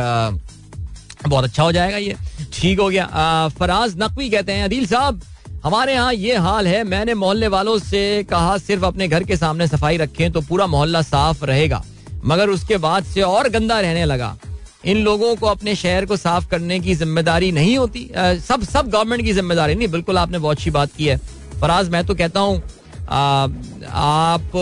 बहुत अच्छा हो जाएगा ये। ठीक हो गया। फराज नकवी कहते हैं अदील साहब हमारे यहाँ ये हाल है। मैंने मोहल्ले वालों से कहा सिर्फ़ अपने घर के सामने सफ़ाई रखें तो पूरा मोहल्ला साफ़ रहेगा। मगर उसके बाद से और गंदा रहने लगा। इन लोगों को अपने शहर को साफ़ करने की ज़िम्मेदारी नहीं होती। आ, सब सब गवर्नमेंट की ज़िम्मेदारी नहीं बिल्कुल आपने बहुत अच्छी बात की है। फराज मैं तो कहता हूँ आप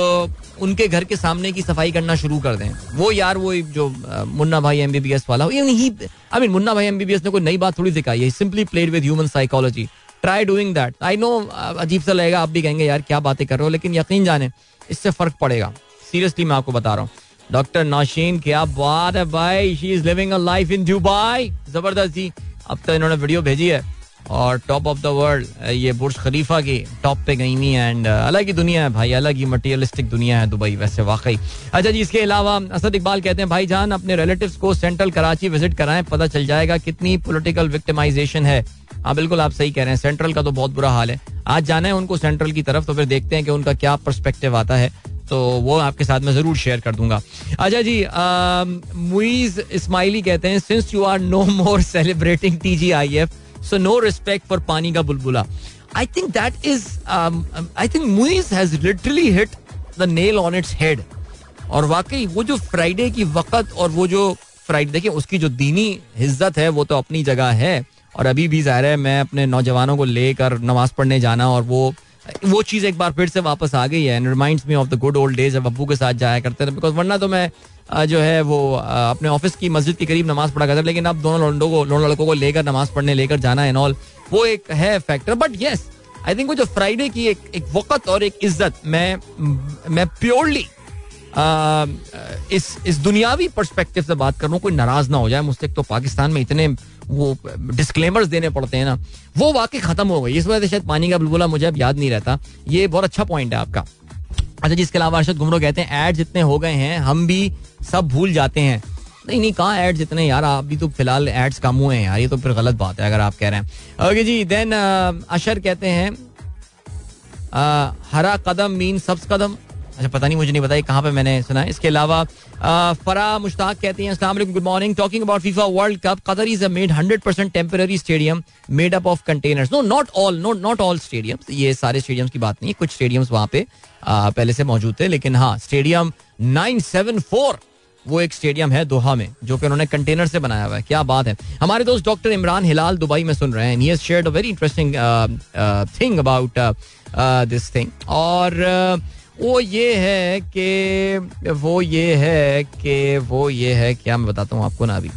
उनके घर के सामने की सफ़ाई करना शुरू कर दें। वो यार वो जो मुन्ना भाई एमबीबीएस वाला ही आई मीन मुन्ना भाई एमबीबीएस ने कोई नई बात थोड़ी सिखाई है। Simply played with human psychology try doing that I know अजीब सा लगेगा, आप भी कहेंगे, यार, क्या बातें कर रहे हो? लेकिन यकीन जाने, इससे फ़र्क पड़ेगा। सीरियसली मैं आपको बता रहा हूँ। डॉक्टर नौशीन क्या बात है भाई? She is living a life in Dubai ज़बरदस्त। जी अब तो इन्होंने वीडियो भेजी है। और टॉप ऑफ़ द वर्ल्ड ये बुर्ज खलीफा की टॉप पे गई हुई एंड अलग ही दुनिया है भाई, अलग ही मटेरियलिस्टिक दुनिया है दुबई वैसे वाकई। अच्छा जी, इसके अलावा असद इकबाल कहते हैं, भाई जान, अपने रिलेटिव्स को सेंट्रल कराची विज़िट कराएँ, पता चल जाएगा कितनी पॉलिटिकल विक्टिमाइजेशन है। हाँ बिल्कुल आप सही कह रहे हैं। सेंट्रल का तो बहुत बुरा हाल है। आज जाना है उनको सेंट्रल की तरफ़ तो फिर देखते हैं कि उनका क्या परस्पेक्टिव आता है। तो वो आपके साथ में ज़रूर शेयर कर दूँगा। अच्छा जी मुइज इस्माइली कहते हैं since you are no more celebrating T G I F so no respect for पानी का बुलबुला. I think that is I think Muiz has literally hit the nail on its head और वाकई वो जो फ्राइडे की वक्त और वो जो फ्राइडे देखिए उसकी जो दीनी इज़्ज़त है, वो तो अपनी जगह है। और अभी भी ज़ाहिर है मैं अपने नौजवानों को लेकर नमाज़ पढ़ने जाना और वो वो चीज़ एक बार फिर से वापस आ गई है। And reminds me of the good old days जब अब्बू के साथ जाया करते थे। बिकॉज़ वरना तो मैं जो है वो अपने ऑफ़िस की मस्जिद के करीब नमाज़ पढ़ा करता लेकिन अब दोनों लौंडों को, दोनों लड़कों को लेकर नमाज़ पढ़ने, लेकर जाना एंड ऑल वो एक है factor but yes I think वो जो फ्राइडे की एक एक वक्त और एक इज़्ज़त, मैं मैं प्योरली इस इस दुनियावी पर्सपेक्टिव से बात कर रहा हूँ कोई नाराज़ ना हो जाए। मुझसे तो पाकिस्तान में इतने वो डिस्क्लेमर्स देने पड़ते हैं ना, वो वाकई खत्म हो गई। इस वजह से शायद पानी का बुलबुला मुझे अब याद नहीं रहता। ये बहुत अच्छा पॉइंट है आपका। अच्छा जिसके अलावा अरशद घुमरो कहते हैं एड्स जितने हो गए हैं, हम भी सब भूल जाते हैं। नहीं नहीं, कहाँ एड्स इतने यार? आप भी तो फ़िलहाल एड्स कम हुए हैं यार, ये तो फिर गलत बात है, अगर आप कह रहे हैं। ओके जी देन अशर कहते हैं हरा कदम मीन सब्स कदम। अच्छा पता नहीं मुझे नहीं पता कहाँ पे मैंने सुना इसके अलावा फरा मुश्ताक कहती हैं अस्सलाम good morning talking about FIFA World Cup Qatar is made hundred percent temporary stadium made up of containers no not all no not all stadium ये सारे स्टेडियम्स की बात नहीं है कुछ स्टेडियम्स वहाँ पे पहले से मौजूद थे लेकिन हाँ स्टेडियम नाइन सेवन फोर वो एक स्टेडियम है दोहा में जो कि उन्होंने कंटेनर से बनाया हुआ है। क्या बात है। हमारे दोस्त डॉक्टर इमरान हिलाल दुबई में सुन रहे हैं he shared a very interesting thing about this thing और uh, वो ये है कि वो ये है कि वो ये है क्या मैं बताता हूँ आपको ना अभी।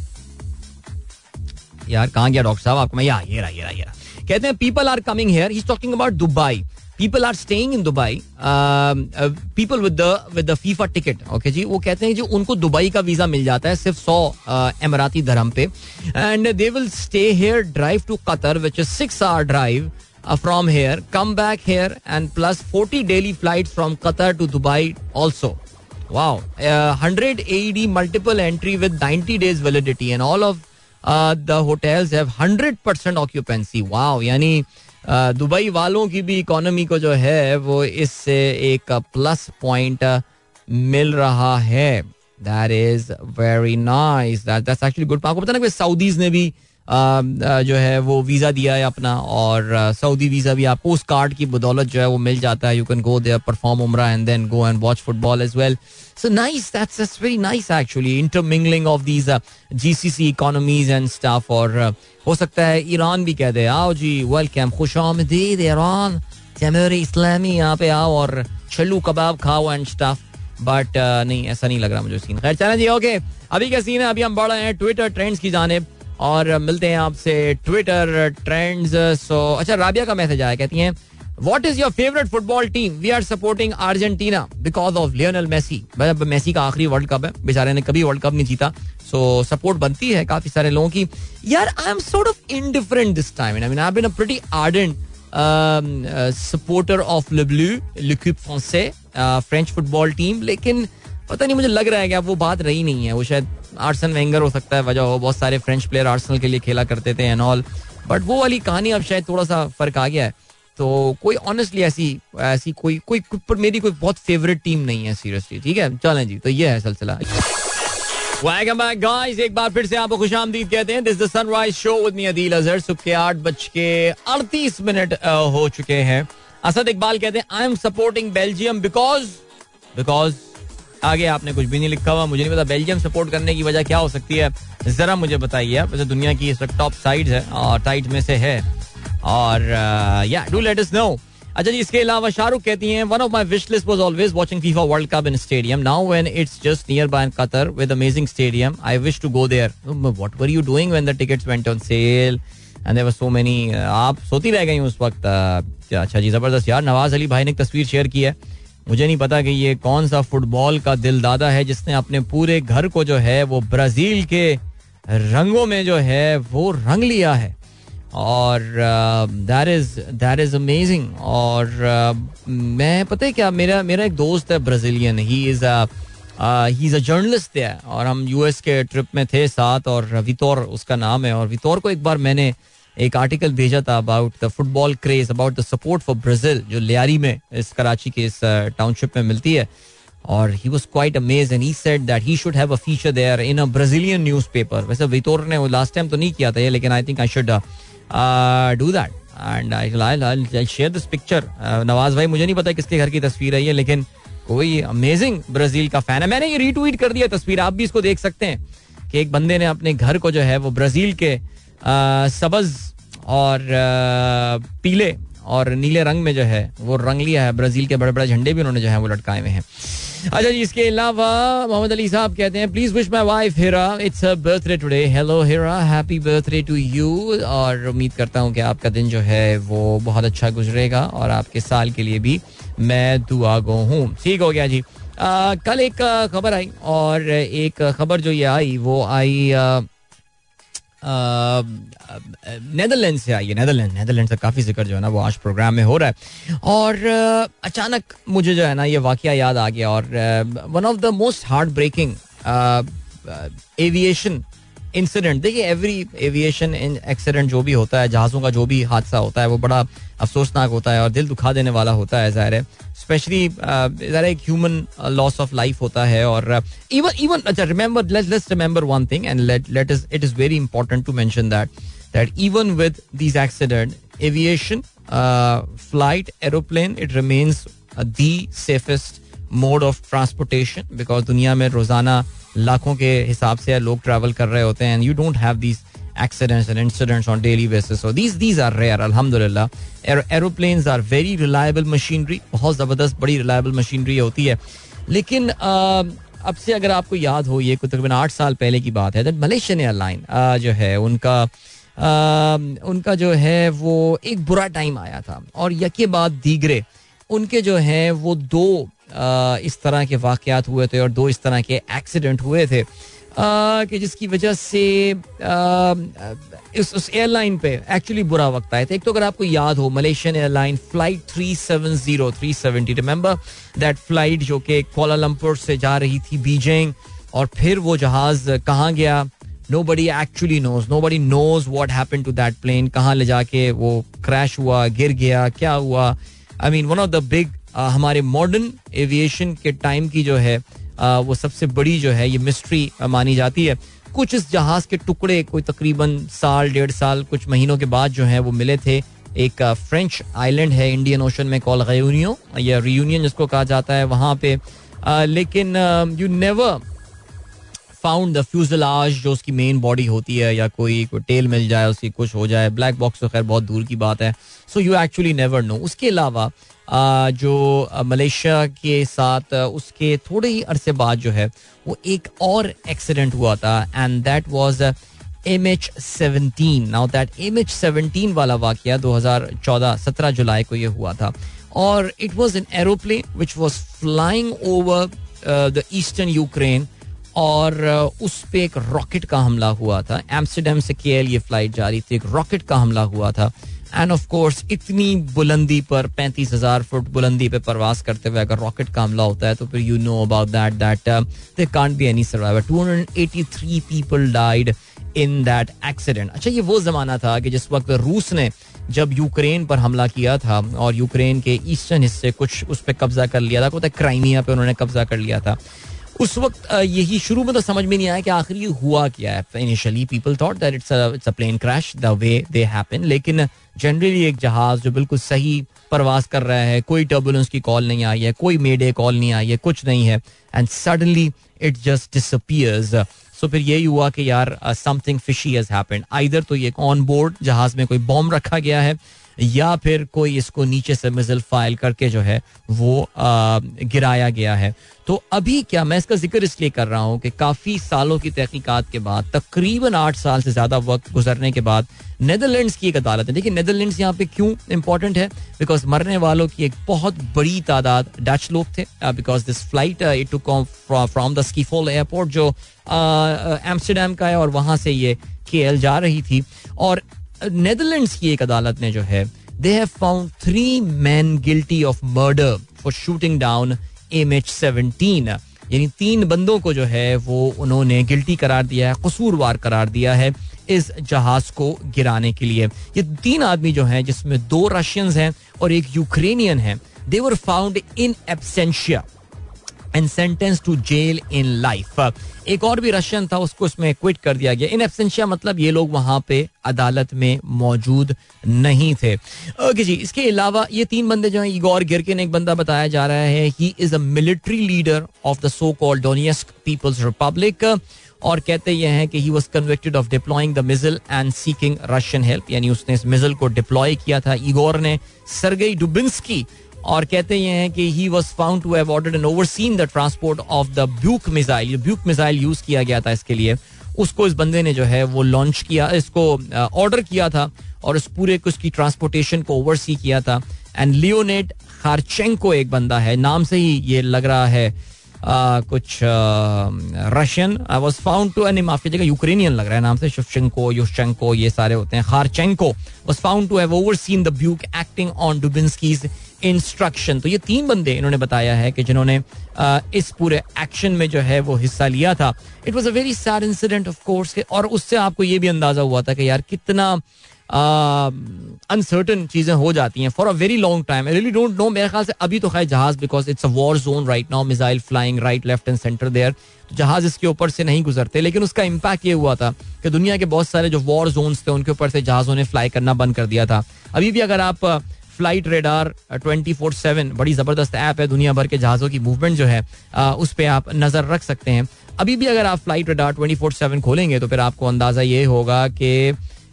यार, कहाँ गया डॉक्टर साहब? आपको मैं ये रहा ये रहा ये रहा। कहते हैं people are coming here he talking about Dubai people are staying in Dubai people with with the FIFA ticket okay जी, वो कहते हैं जो, उनको दुबई का वीज़ा मिल जाता है सिर्फ़ सौ एमराती धर्म पे। And they will stay here drive to Qatar which is six hour drive from here come back here and plus forty daily flight from Qatar to Dubai also wow hundred A D multiple entry with ninety days validity and all of the hotels hundred percent occupancy wow यानी दुबई वालों की भी इकोनॉमी को जो है वो इससे एक प्लस पॉइंट मिल रहा है that is very nice that that's actually good आपको पता ना कि सऊदीज ने भी जो है वो वीज़ा दिया है अपना और सऊदी वीज़ा भी आप पोस्ट कार्ड की बदौलत जो है वो मिल जाता है। You can go there perform उमरा and then go and watch football as well so nice that's that's very nice actually intermingling of these GCC economies and staff और हो सकता है ईरान भी कह दे, आओ जी वेलकम खुश आमदीद, ईरान जमहूरी इस्लामी, यहाँ पे आओ और छल्लू कबाब खाओ एंड स्टाफ बट नहीं, ऐसा नहीं लग रहा मुझे सीन। खैर, चलें जी ओके अभी क्या सीन है? अभी हम बढ़ रहे हैं ट्विटर ट्रेंड्स की जानेब। और मिलते हैं आपसे ट्विटर ट्रेंड्स सो अच्छा राबिया का मैसेज आया, कहती हैं what is your favourite football team we are supporting Argentina because of Lionel Messi मतलब मेसी का आखिरी वर्ल्ड कप है। बेचारे ने कभी वर्ल्ड कप नहीं जीता। सो सपोर्ट बनती है काफ़ी सारे लोगों की। यार I am sort of indifferent this time I mean I been a pretty ardent supporter of लिब्लू लिक्विप फ्रेंच फुटबॉल टीम लेकिन पता नहीं मुझे लग रहा है कि अब वो बात रही नहीं है। वो शायद आर्सन वेंगर हो सकता है वजह हो बहुत सारे फ्रेंच प्लेयर आर्सनल के लिए खेला करते थे एंड ऑल बट वो वाली कहानी अब शायद थोड़ा सा फ़र्क आ गया है। तो कोई ऑनेस्टली ऐसी ऐसी कोई कोई पर मेरी कोई बहुत फेवरेट टीम नहीं है सीरियसली ठीक है? चलें जी तो ये है सिलसिला। Welcome back, guys. एक बार फिर से आपको खुश आमदीद कहते हैं। This the Sunrise Show with me Adeel Azhar सुबह के आठ बज के अड़तीस मिनट हो चुके हैं। असद इकबाल कहते हैं I am supporting Belgium because because आगे आपने कुछ भी नहीं लिखा हुआ, मुझे नहीं पता बेल्जियम सपोर्ट करने की वजह क्या हो सकती है। जरा मुझे बताइए वैसे दुनिया की इस वक्त टॉप साइड है, और टाइट में से है। और या डू लेट अस नो अच्छा जी, इसके अलावा शाहरुख कहती हैं one of my wish list was always watching FIFA World Cup in stadium now when it's just near by Qatar with amazing stadium I wish to go there what were you doing when the tickets went on sale and there were so many आप सोती रह गई उस वक्त अच्छा जी, ज़बरदस्त यार, नवाज़ अली भाई ने एक तस्वीर शेयर की है। मुझे नहीं पता कि ये कौन सा फुटबॉल का दिल दादा है जिसने अपने पूरे घर को जो है वो ब्राज़ील के रंगों में जो है वो रंग लिया है। और that is that is amazing और uh, मैं पता है क्या मेरा मेरा एक दोस्त है Brazilian he is he is a journalist है। और हम यूएस के ट्रिप में थे साथ और वितौर उसका नाम है। और वितौर को एक बार मैंने एक आर्टिकल भेजा था about the football craze about the support for Brazil जो लियारी में इस कराची के इस टाउनशिप में मिलती है। और he was quite amaze and he said that he should have a feature there in a Brazilian newspaper वैसे वितोर ने लास्ट टाइम तो नहीं किया था ये, लेकिन I think I should do that and I share this picture Nawaz भाई, मुझे नहीं पता किसके घर की तस्वीर है ये, लेकिन कोई अमेजिंग ब्राज़ील का फ़ैन है। मैंने ये रीट्वीट कर दिया तस्वीर, आप भी इसको देख सकते हैं कि एक बंदे ने अपने घर को जो है वो ब्राज़ील के सबज और पीले और नीले रंग में जो है वो रंग लिया है। ब्राज़ील के बड़े बड़े झंडे भी उन्होंने जो है वो लटकाए हुए हैं। अच्छा जी इसके अलावा मोहम्मद अली साहब कहते हैं please wish my wife Hira it's a birthday today hello Hira happy birthday to you और उम्मीद करता हूँ कि आपका दिन जो है वो बहुत अच्छा गुजरेगा और आपके साल के लिए भी मैं दुआ गो हूँ। ठीक हो गया जी। आ, कल एक खबर आई और एक खबर जो ये आई वो आई नेदरलैंड से आई है नेदरलैंड नेदरलैंड से काफ़ी ज़िक्र जो है ना, वो आज प्रोग्राम में हो रहा है। और अचानक मुझे जो है ना, ये वाक़ याद आ गया और one of the most heart breaking aviation incident देखिए एवरी एविएशन एक्सीडेंट जो भी होता है, जहाज़ों का जो भी हादसा होता है, वो बड़ा अफसोसनाक होता है और दिल दुखा देने वाला होता है, ज़ाहिर है। स्पेशली ज़रा एक ह्यूमन लॉस ऑफ़ लाइफ होता है और इवन इवन अच्छा remember remember one thing and let is it is very important to mention that that even with these accident aviation flight aeroplane it remains the safest mode of transportation because दुनिया में रोज़ाना लाखों के हिसाब से लोग ट्रैवल कर रहे होते हैं and you don't have these accidents and incidents on daily basis. So these these are rare, alhamdulillah. Aer- aeroplanes are very reliable machinery. बहुत ज़बरदस्त बड़ी reliable machinery होती है लेकिन अब से अगर आपको याद हो ये तकरीबन आठ साल पहले की बात है दैट मलेशियन एयरलाइन जो है उनका uh, उनका जो है वो एक बुरा टाइम आया था और यके बाद दीगरे उनके जो है वो दो इस तरह के वाकयात हुए थे और दो इस तरह के एक्सीडेंट हुए थे। कि जिसकी वजह से इस, उस एयरलाइन पे एक्चुअली बुरा वक्त आया था। एक तो अगर आपको याद हो, Malaysian airline flight three seven zero, three seventy, remember? That flight जो कि कोलालमपुर से जा रही थी बीजिंग, और फिर वो जहाज़ कहाँ गया? Nobody actually knows nobody knows what happen to that plane कहाँ ले जाके वो क्रैश हुआ, गिर गया, क्या हुआ? I mean one of the big हमारे मॉडर्न एविएशन के टाइम की जो है वो सबसे बड़ी जो है, ये मिस्ट्री मानी जाती है। कुछ इस जहाज़ के टुकड़े, कोई तकरीबन साल, डेढ़ साल, कुछ महीनों के बाद जो है, वो मिले थे। एक फ्रेंच आइलैंड है इंडियन ओशन में कॉल गयूनियो या रियूनियन जिसको कहा जाता है वहाँ पे। लेकिन you never found the fuselage जो उसकी मेन बॉडी होती है, या कोई कोई टेल मिल जाए, उसकी कुछ हो जाए। ब्लैक बॉक्स तो खैर बहुत दूर की बात है। So you actually never know उसके अलावा जो मलेशिया के साथ उसके थोड़े ही अरसे बाद जो है, वो एक और एक्सीडेंट हुआ था and that was M H seventeen now that M H seventeen वाला वाक़ दो हज़ार चौदह, सत्रह जुलाई को ये हुआ था। और it was an aeroplane which was flying over the eastern Ukraine और उस पर एक रॉकेट का हमला हुआ था। एम्स्टरडेम से के ये फ़्लाइट जा रही थी। एक रॉकेट का हमला हुआ था। एंड ऑफ़ कोर्स इतनी बुलंदी पर, पैंतीस हज़ार फुट बुलंदी पे प्रवास करते हुए अगर रॉकेट का हमला होता है तो फिर you know about that that they can't be any survivor 283 people died in that accident अच्छा ये वो जमाना था कि जिस वक्त रूस ने जब यूक्रेन पर हमला किया था और यूक्रेन के ईस्टर्न हिस्से कुछ उस पर कब्जा कर लिया था क्राइमिया पे उन्होंने कब्जा कर लिया था। उस वक्त यही शुरू में तो समझ में नहीं आया कि आखिर ये हुआ क्या है। Initially people thought that it's it's a plane crash the way they happen लेकिन जनरली एक जहाज़ जो बिल्कुल सही प्रवास कर रहा है, कोई टर्बुलेंस की कॉल नहीं आई है, कोई मेडे कॉल नहीं आई है, कुछ नहीं है and suddenly it just disappears so फिर यही हुआ कि यार something fishy has happened either तो ये ऑन बोर्ड जहाज़ में कोई बॉम्ब रखा गया है या फिर कोई इसको नीचे से मिजल फ़ाइल करके जो है वो गिराया गया है। तो अभी क्या मैं इसका ज़िक्र इसलिए कर रहा हूँ कि काफ़ी सालों की तहकीकात के बाद, तकरीबन आठ साल से ज़्यादा वक्त गुजरने के बाद नेदरलैंड्स की एक अदालत है। देखिए, नेदरलैंड्स यहाँ पे क्यों इंपॉर्टेंट है? बिकॉज़ मरने वालों की एक बहुत बड़ी तादाद डच लोग थे because this flight it to come from the Schiphol airport जो एम्स्टरडेम का है और वहाँ से ये के जा रही थी। और नेदरलैंड्स की एक अदालत ने जो है they have found three man guilty of murder for shooting down M H seventeen यानी तीन बंदों को जो है, वो उन्होंने गिल्टी करार दिया है, कसूरवार करार दिया है इस जहाज़ को गिराने के लिए। ये तीन आदमी जो हैं, जिसमें दो रशियंस हैं और एक यूक्रेनियन है they were found in absentia and sentence to jail in life एक और भी रशियन था, उसको इसमें क्विट कर दिया गया। इन एबसेंशिया मतलब ये लोग वहाँ पे अदालत में मौजूद नहीं थे। ओके जी, इसके अलावा ये तीन बंदे जो हैं इगोर गिरकिन एक बंदा बताया जा रहा है he is a military leader of the so called Donetsk people's republic और कहते ये हैं कि he was convicted of deploying the missile and seeking Russian help यानी उसने इस मिजल को डिप्लॉय किया था। इगोर ने सरगई डुबिन्सकी और कहते ये हैं कि he was found to have ordered and overseen the transport of the Buk missile Buk missile use किया गया था इसके लिए। उसको इस बंदे ने जो है वो लॉन्च किया इसको ऑर्डर किया था और इस पूरे उसकी ट्रांसपोर्टेशन को ओवरसी किया था। एंड लियोनेट खारचेंको एक बंदा है नाम से ही ये लग रहा है आ, कुछ Russian I was found to any माफ़ी जगह यूक्रेनियन लग रहा है नाम से शुशेंको युशेंको ये सारे होते हैं। Kharchenko was found to have overseen the Buk acting on Dubinskiy's instruction तो ये तीन बंदे इन्होंने बताया है कि जिन्होंने इस पूरे एक्शन में जो है वो हिस्सा लिया था। It was a very sad incident of course और उससे आपको ये भी अंदाज़ा हुआ था कि यार कितना अनसर्टन चीज़ें हो जाती हैं for a very long time I really don't know मेरे ख्याल से अभी तो खैर जहाज़ because it's a war zone right now missile flying right left and centre there तो जहाज़ इसके ऊपर से नहीं गुजरते, लेकिन उसका इम्पैक्ट ये हुआ था कि दुनिया के बहुत सारे जो वॉर जोन थे, उनके ऊपर से जहाजों ने फ्लाई करना बंद कर दिया था। अभी भी अगर आप flight radar twenty four seven बड़ी ज़बरदस्त ऐप है दुनिया भर के जहाजों की मूवमेंट जो है उस पर आप नज़र रख सकते हैं। अभी भी अगर आप flight radar twenty four seven खोलेंगे तो फिर आपको अंदाज़ा ये होगा कि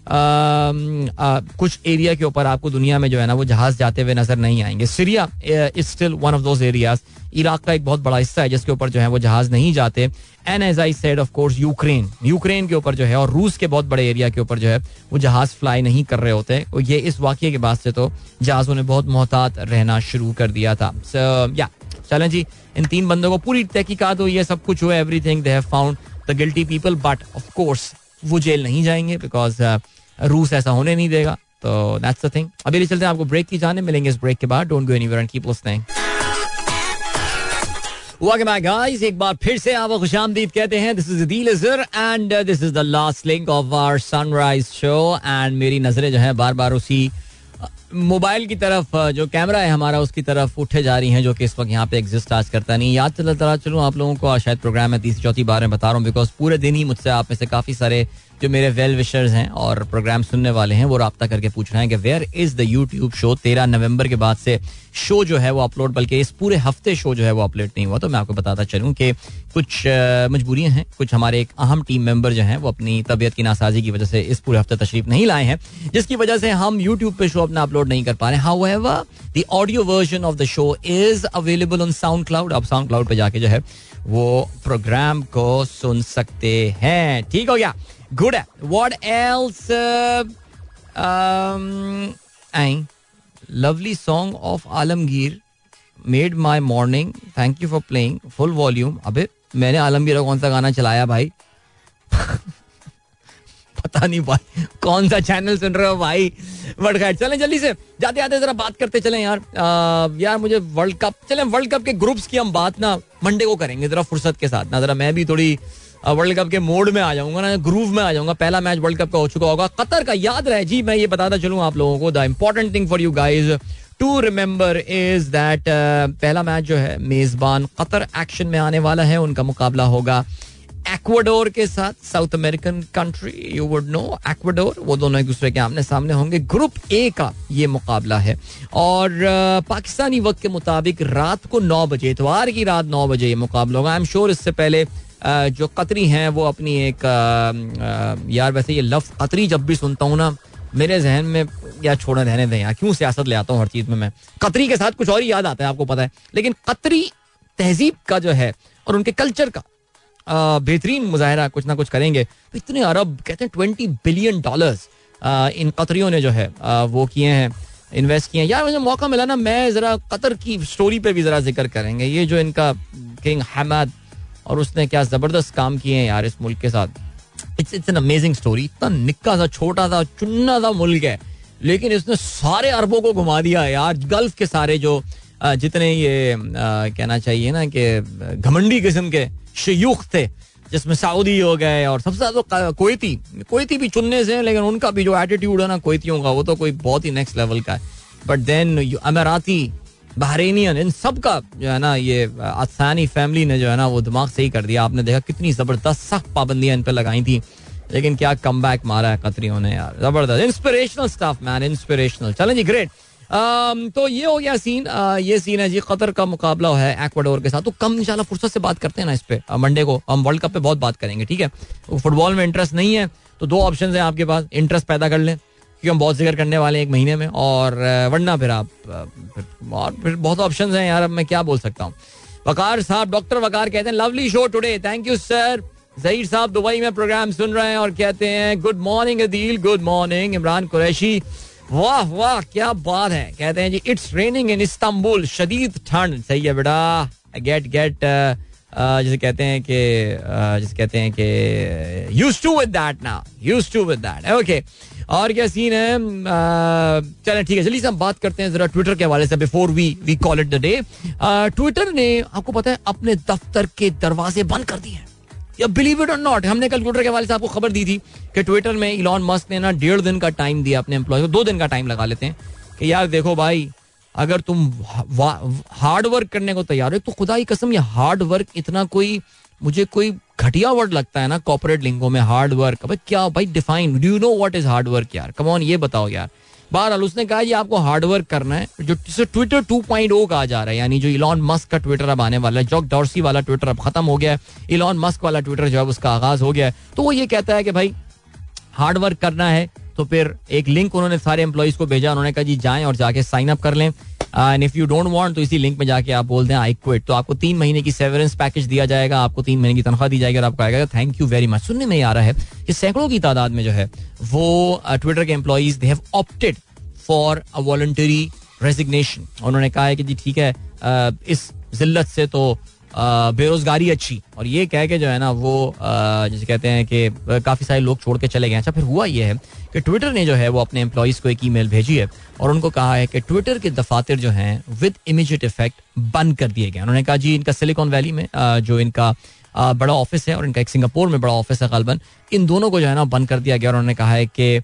कुछ एरिया के ऊपर आपको दुनिया में जो है ना, वो जहाज़ जाते हुए नज़र नहीं आएँगे। Syria is still one of those areas Iraq का एक बहुत बड़ा हिस्सा है, जिसके ऊपर जो है वो जहाज़ नहीं जाते। An as I said of course Ukraine Ukraine के ऊपर जो है, और रूस के बहुत बड़े एरिया के ऊपर जो है, वो जहाज़ फ्लाई नहीं कर रहे होते। और ये इस वाक्य के बाद से तो जहाजों ने बहुत मोहतात रहना शुरू कर दिया था। या चलें जी, इन तीन बंदों को पूरी तहकीकात हुई है, सब कुछ हुआ everything they have found the guilty people but of course वो जेल नहीं जाएँगे बिकॉज़ रूस ऐसा होने नहीं देगा। तो दैट्स द थिंग अभी चलते हैं आपको ब्रेक की जाने मिलेंगे इस ब्रेक के बाद। Don't go anywhere and keep listening Welcome back, guys. एक बार फिर से आप खुश आमदीद कहते हैं this is Adeel Azhar and this is the last link of our sunrise show and मेरी नज़रें जो है बार बार उसी मोबाइल की तरफ़ जो कैमरा है हमारा उसकी तरफ़ उठे जा रही हैं जो कि इस वक्त यहाँ पे एग्जिस्ट आज करता नहीं। याद चलता चलूँ आप लोगों को शायद प्रोग्राम में तीसरी चौथी बार में बता रहा हूँ बिकॉज़ पूरे दिन ही मुझसे आप में से काफ़ी सारे जो मेरे वेल विशर्स हैं और प्रोग्राम सुनने वाले हैं, वो रब्ता करके पूछ रहे हैं कि where is the YouTube show तेरह नवंबर के बाद से शो जो है वो अपलोड बल्कि इस पूरे हफ़्ते शो जो है वो अपलोड नहीं हुआ। तो मैं आपको बताता चलूँ कि कुछ मजबूरियाँ हैं, कुछ हमारे एक अहम टीम मेंबर जो हैं, वो अपनी तबीयत की नासाजी की वजह से इस पूरे हफ़्ते तशरीफ़ नहीं लाए हैं, जिसकी वजह से हम यूट्यूब पे शो अपना अपलोड नहीं कर पा रहे how the audio version of the show is available on SoundCloud आप साउंड क्लाउड पर जाके जो है वो प्रोग्राम को सुन सकते हैं। ठीक हो गया। Good. What else? Uh, um, lovely song of Alamgir made my morning. Thank you for playing full volume. अबे मैंने आलमगीर का कौन सा गाना चलाया भाई पता नहीं भाई कौन सा चैनल सुन रहे हो भाई बट खैर चलें जल्दी से जाते जाते जरा बात करते चलें यार आ, यार मुझे वर्ल्ड कप चलें वर्ल्ड कप के ग्रुप्स की हम बात ना मंडे को करेंगे जरा फुर्सत के साथ ना जरा मैं भी थोड़ी वर्ल्ड कप के मोड में आ जाऊँगा ना ग्रूव में आ जाऊँगा। पहला मैच वर्ल्ड कप का हो चुका होगा। कतर का याद रहे। जी, मैं ये बताता चलूँ आप लोगों को। The important thing for you guys to remember is that पहला मैच जो है, मेजबान कतर एक्शन में आने वाला है। उनका मुकाबला होगा एक्वाडोर के साथ South American country you would know Ecuador वो दोनों एक दूसरे के आमने सामने होंगे। ग्रुप ए का ये मुकाबला है। और पाकिस्तानी वक्त के मुताबिक रात को नौ बजे, इतवार की रात नौ बजे ये मुकाबला होगा। आई एम श्योर इससे पहले जो कतरी हैं, वो अपनी एक यार वैसे ये लफ्ज कतरी जब भी सुनता हूँ ना, मेरे जहन में, या छोड़े रहने दें यार, क्यों सियासत ले आता हूँ हर चीज़ में मैं? कतरी के साथ कुछ और ही याद आता है, आपको पता है। लेकिन कतरी तहजीब का जो है, और उनके कल्चर का बेहतरीन मुजाहरा कुछ ना कुछ करेंगे तो इतने अरब, कहते हैं ट्वेंटी बिलियन डॉलर्स इन कतरियों ने जो है वो किए हैं, इन्वेस्ट किए हैं। यार मुझे मौका मिला ना, मैं जरा कतर की स्टोरी पे भी जरा ज़िक्र करेंगे। ये जो इनका किंग हमद और उसने क्या ज़बरदस्त काम किए हैं यार इस मुल्क के साथ। It's it's an amazing story इतना निक्का सा, छोटा सा, चुन्ना सा मुल्क है। लेकिन इसने सारे अरबों को घुमा दिया यार। गल्फ के सारे जो जितने ये कहना चाहिए ना कि, घमंडी किस्म के शयूख थे, जिसमें सऊदी हो गए और सबसे ज़्यादा कोयती कोयती भी चुनने से लेकिन उनका भी जो एटीट्यूड है ना, कोयतियों का, वो तो कोई बहुत ही नेक्स्ट लेवल का है। बट देन अमेराती बहरेनियन, इन सब का जो है ना, ये आसानी फैमिली ने जो है ना, वो दिमाग सही कर दिया। आपने देखा कितनी ज़बरदस्त सख्त पाबंदियाँ इन पर लगाई थी। लेकिन क्या कम बैक मारा है कतरियों ने यार। ज़बरदस्त। इंस्पिरेशनल स्टाफ मैन इंस्पिरेशनल चलें जी ग्रेट तो ये हो गया सीन ये सीन है जी, कतर का मुकाबला है एक्वाडोर के साथ। तो कम, इंशाल्लाह, फुर्सत से बात करते हैं ना इस पे मंडे को। हम वर्ल्ड कप पे बहुत बात करेंगे, ठीक है? फुटबॉल में इंटरेस्ट नहीं है तो दो ऑप्शन है आपके पास। इंटरेस्ट पैदा कर लें। क्योंकि हम बहुत ज़िक्र करने वाले हैं एक महीने में और uh, वरना फिर आप फिर और फिर बहुत ऑप्शन हैं यार अब मैं क्या बोल सकता हूँ। वकार साहब डॉक्टर वकार कहते हैं lovely show today thank you sir Zaheer साहब दुबई में प्रोग्राम सुन रहे हैं और कहते हैं good morning Adeel good morning Imran Qureshi. वाह वाह क्या बात है। कहते हैं जी इट्स रेनिंग इन इस्तांबुल शदीद ठंड. सही है बेटा गेट गेट जिसे कहते हैं कि जिसे कहते हैं कि यूज़ टू विद दैट ना use to with that okay और क्या सीन है? चले, ठीक है चलिए हम बात करते हैं जरा ट्विटर के हवाले से before we we call it the day Twitter ने, आपको पता है, अपने दफ्तर के दरवाजे बंद कर दिए या बिलीव इट और नॉट हमने कल ट्विटर के हवाले से आपको खबर दी थी कि ट्विटर में इलॉन मस्क ने ना डेढ़ दिन का टाइम दिया अपने एम्प्लॉय को, दो दिन का टाइम लगा लेते हैं कि यार देखो भाई अगर तुम हार्ड वर्क करने को तैयार हो तो खुदा की कसम, ये हार्ड वर्क इतना कोई, मुझे कोई घटिया वर्ड लगता है ना कॉपोरेट लिंगो में हार्ड वर्क भाई क्या भाई define do you know what is hard work यार? कम ऑन ये बताओ यार। बहरहाल उसने कहा, ये आपको हार्ड वर्क करना है। जो ट्विटर 2.0 कहा जा रहा है, यानी जो इलॉन मस्क का ट्विटर अब आने वाला है जॉक डॉर्सी वाला ट्विटर अब खत्म हो गया है इलॉन मस्क वाला ट्विटर जो है उसका आगाज़ हो गया है। तो वो ये कहता है कि भाई हार्ड वर्क करना है तो फिर एक लिंक उन्होंने सारे एम्प्लॉयज़ को भेजा, उन्होंने कहा जी जाएँ और जाके साइन अप कर लें। And if you don't want तो इसी लिंक में जाके आप बोल दें आई क्विट तो आपको तीन महीने की सेवरेंस पैकेज दिया जाएगा, आपको तीन महीने की तनख्वाह दी जाएगी और आपको आएगा थैंक यू वेरी मच सुनने में आ रहा है कि सैकड़ों की तादाद में जो है, वो ट्विटर के employees they have opted for a voluntary resignation उन्होंने कहा है कि जी ठीक है इस जिल्लत से तो बेरोजगारी अच्छी। और ये कह के जो है ना, वो जैसे कहते हैं कि काफ़ी सारे लोग छोड़ के चले गए अच्छा फिर हुआ ये है कि ट्विटर ने जो है, वो अपने एम्प्लॉयज़ को एक ईमेल भेजी है और उनको कहा है कि ट्विटर के दफातर जो हैं विद इमीजिएट इफ़ेक्ट बंद कर दिए गए उन्होंने कहा, जी, इनका सिलिकॉन वैली में जो इनका बड़ा ऑफ़िस है और इनका एक सिंगापुर में बड़ा ऑफ़िस है गालबन, इन दोनों को जो है ना, बंद कर दिया गया और उन्होंने कहा है कि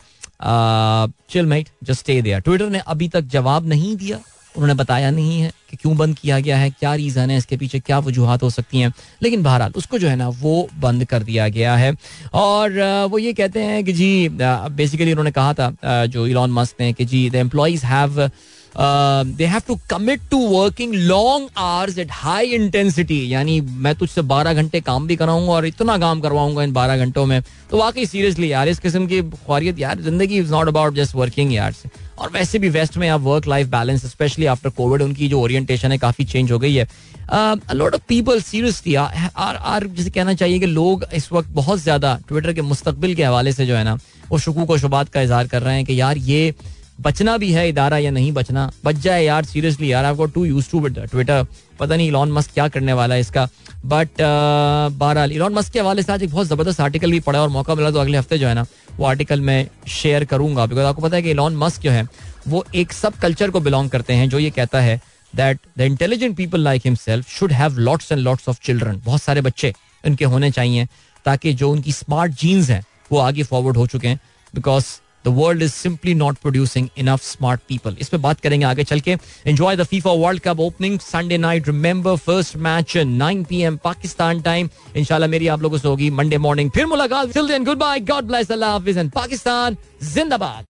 चिल मेट जस्ट स्टे दिया ट्विटर ने अभी तक जवाब नहीं दिया। उन्होंने बताया नहीं है कि क्यों बंद किया गया है, क्या रीज़न है, इसके पीछे क्या वजूहत हो सकती हैं। लेकिन बहरहाल, उसको जो है ना, वो बंद कर दिया गया है। और वो ये कहते हैं कि जी बेसिकली उन्होंने कहा था जो इलॉन मस्क ने कि जी the employees have they have to commit to working long hours at high intensity यानी मैं तुझसे बारह घंटे काम भी कराऊँगा और इतना काम करवाऊँगा इन बारह घंटों में। तो वाकई सीरियसली यार, इस किस्म की ख्वारियत यार, ज़िंदगी is not about just working यार और वैसे भी वेस्ट में आप work life balance specially after covid उनकी जो ओरिएंटेशन है काफ़ी चेंज हो गई है। Lot of people seriously are are जिसे कहना चाहिए कि लोग इस वक्त बहुत ज़्यादा ट्विटर के मुस्तबिल के हवाले से जो है ना, वो शकूक व शुबात का इजहार कर रहे हैं कि यार ये बचना भी है इदारा या नहीं बचना? बच जाए यार सीरियसली यार आपको टू यूज़ टू ट्विटर पता नहीं इलॉन मस्क क्या करने वाला है इसका. बट uh, बहरहाल इलॉन मस्क के हवाले से आज एक बहुत ज़बरदस्त आर्टिकल भी पढ़ा और मौका मिला तो अगले हफ़्ते जो है ना वो आर्टिकल मैं शेयर करूँगा. बिकॉज़ आपको पता है कि इलॉन मस्क जो है वो एक सब कल्चर को बिलोंग करते हैं जो ये कहता है that the intelligent people like himself should have lots and lots of children बहुत सारे बच्चे उनके होने चाहिए ताकि जो उनकी स्मार्ट जीन्स हैं वो आगे फॉरवर्ड हो चुके हैं. Because the world is simply not producing enough smart people इस पर बात करेंगे आगे चल के। Enjoy the FIFA world cup opening Sunday night remember first match 9 PM Pakistan time इंशाल्लाह मेरी आप लोगों से होगी मंडे मॉर्निंग फिर मुलाकात। गुड बाय गॉड ब्लेस अल्लाह हाफिज एंड पाकिस्तान जिंदाबाद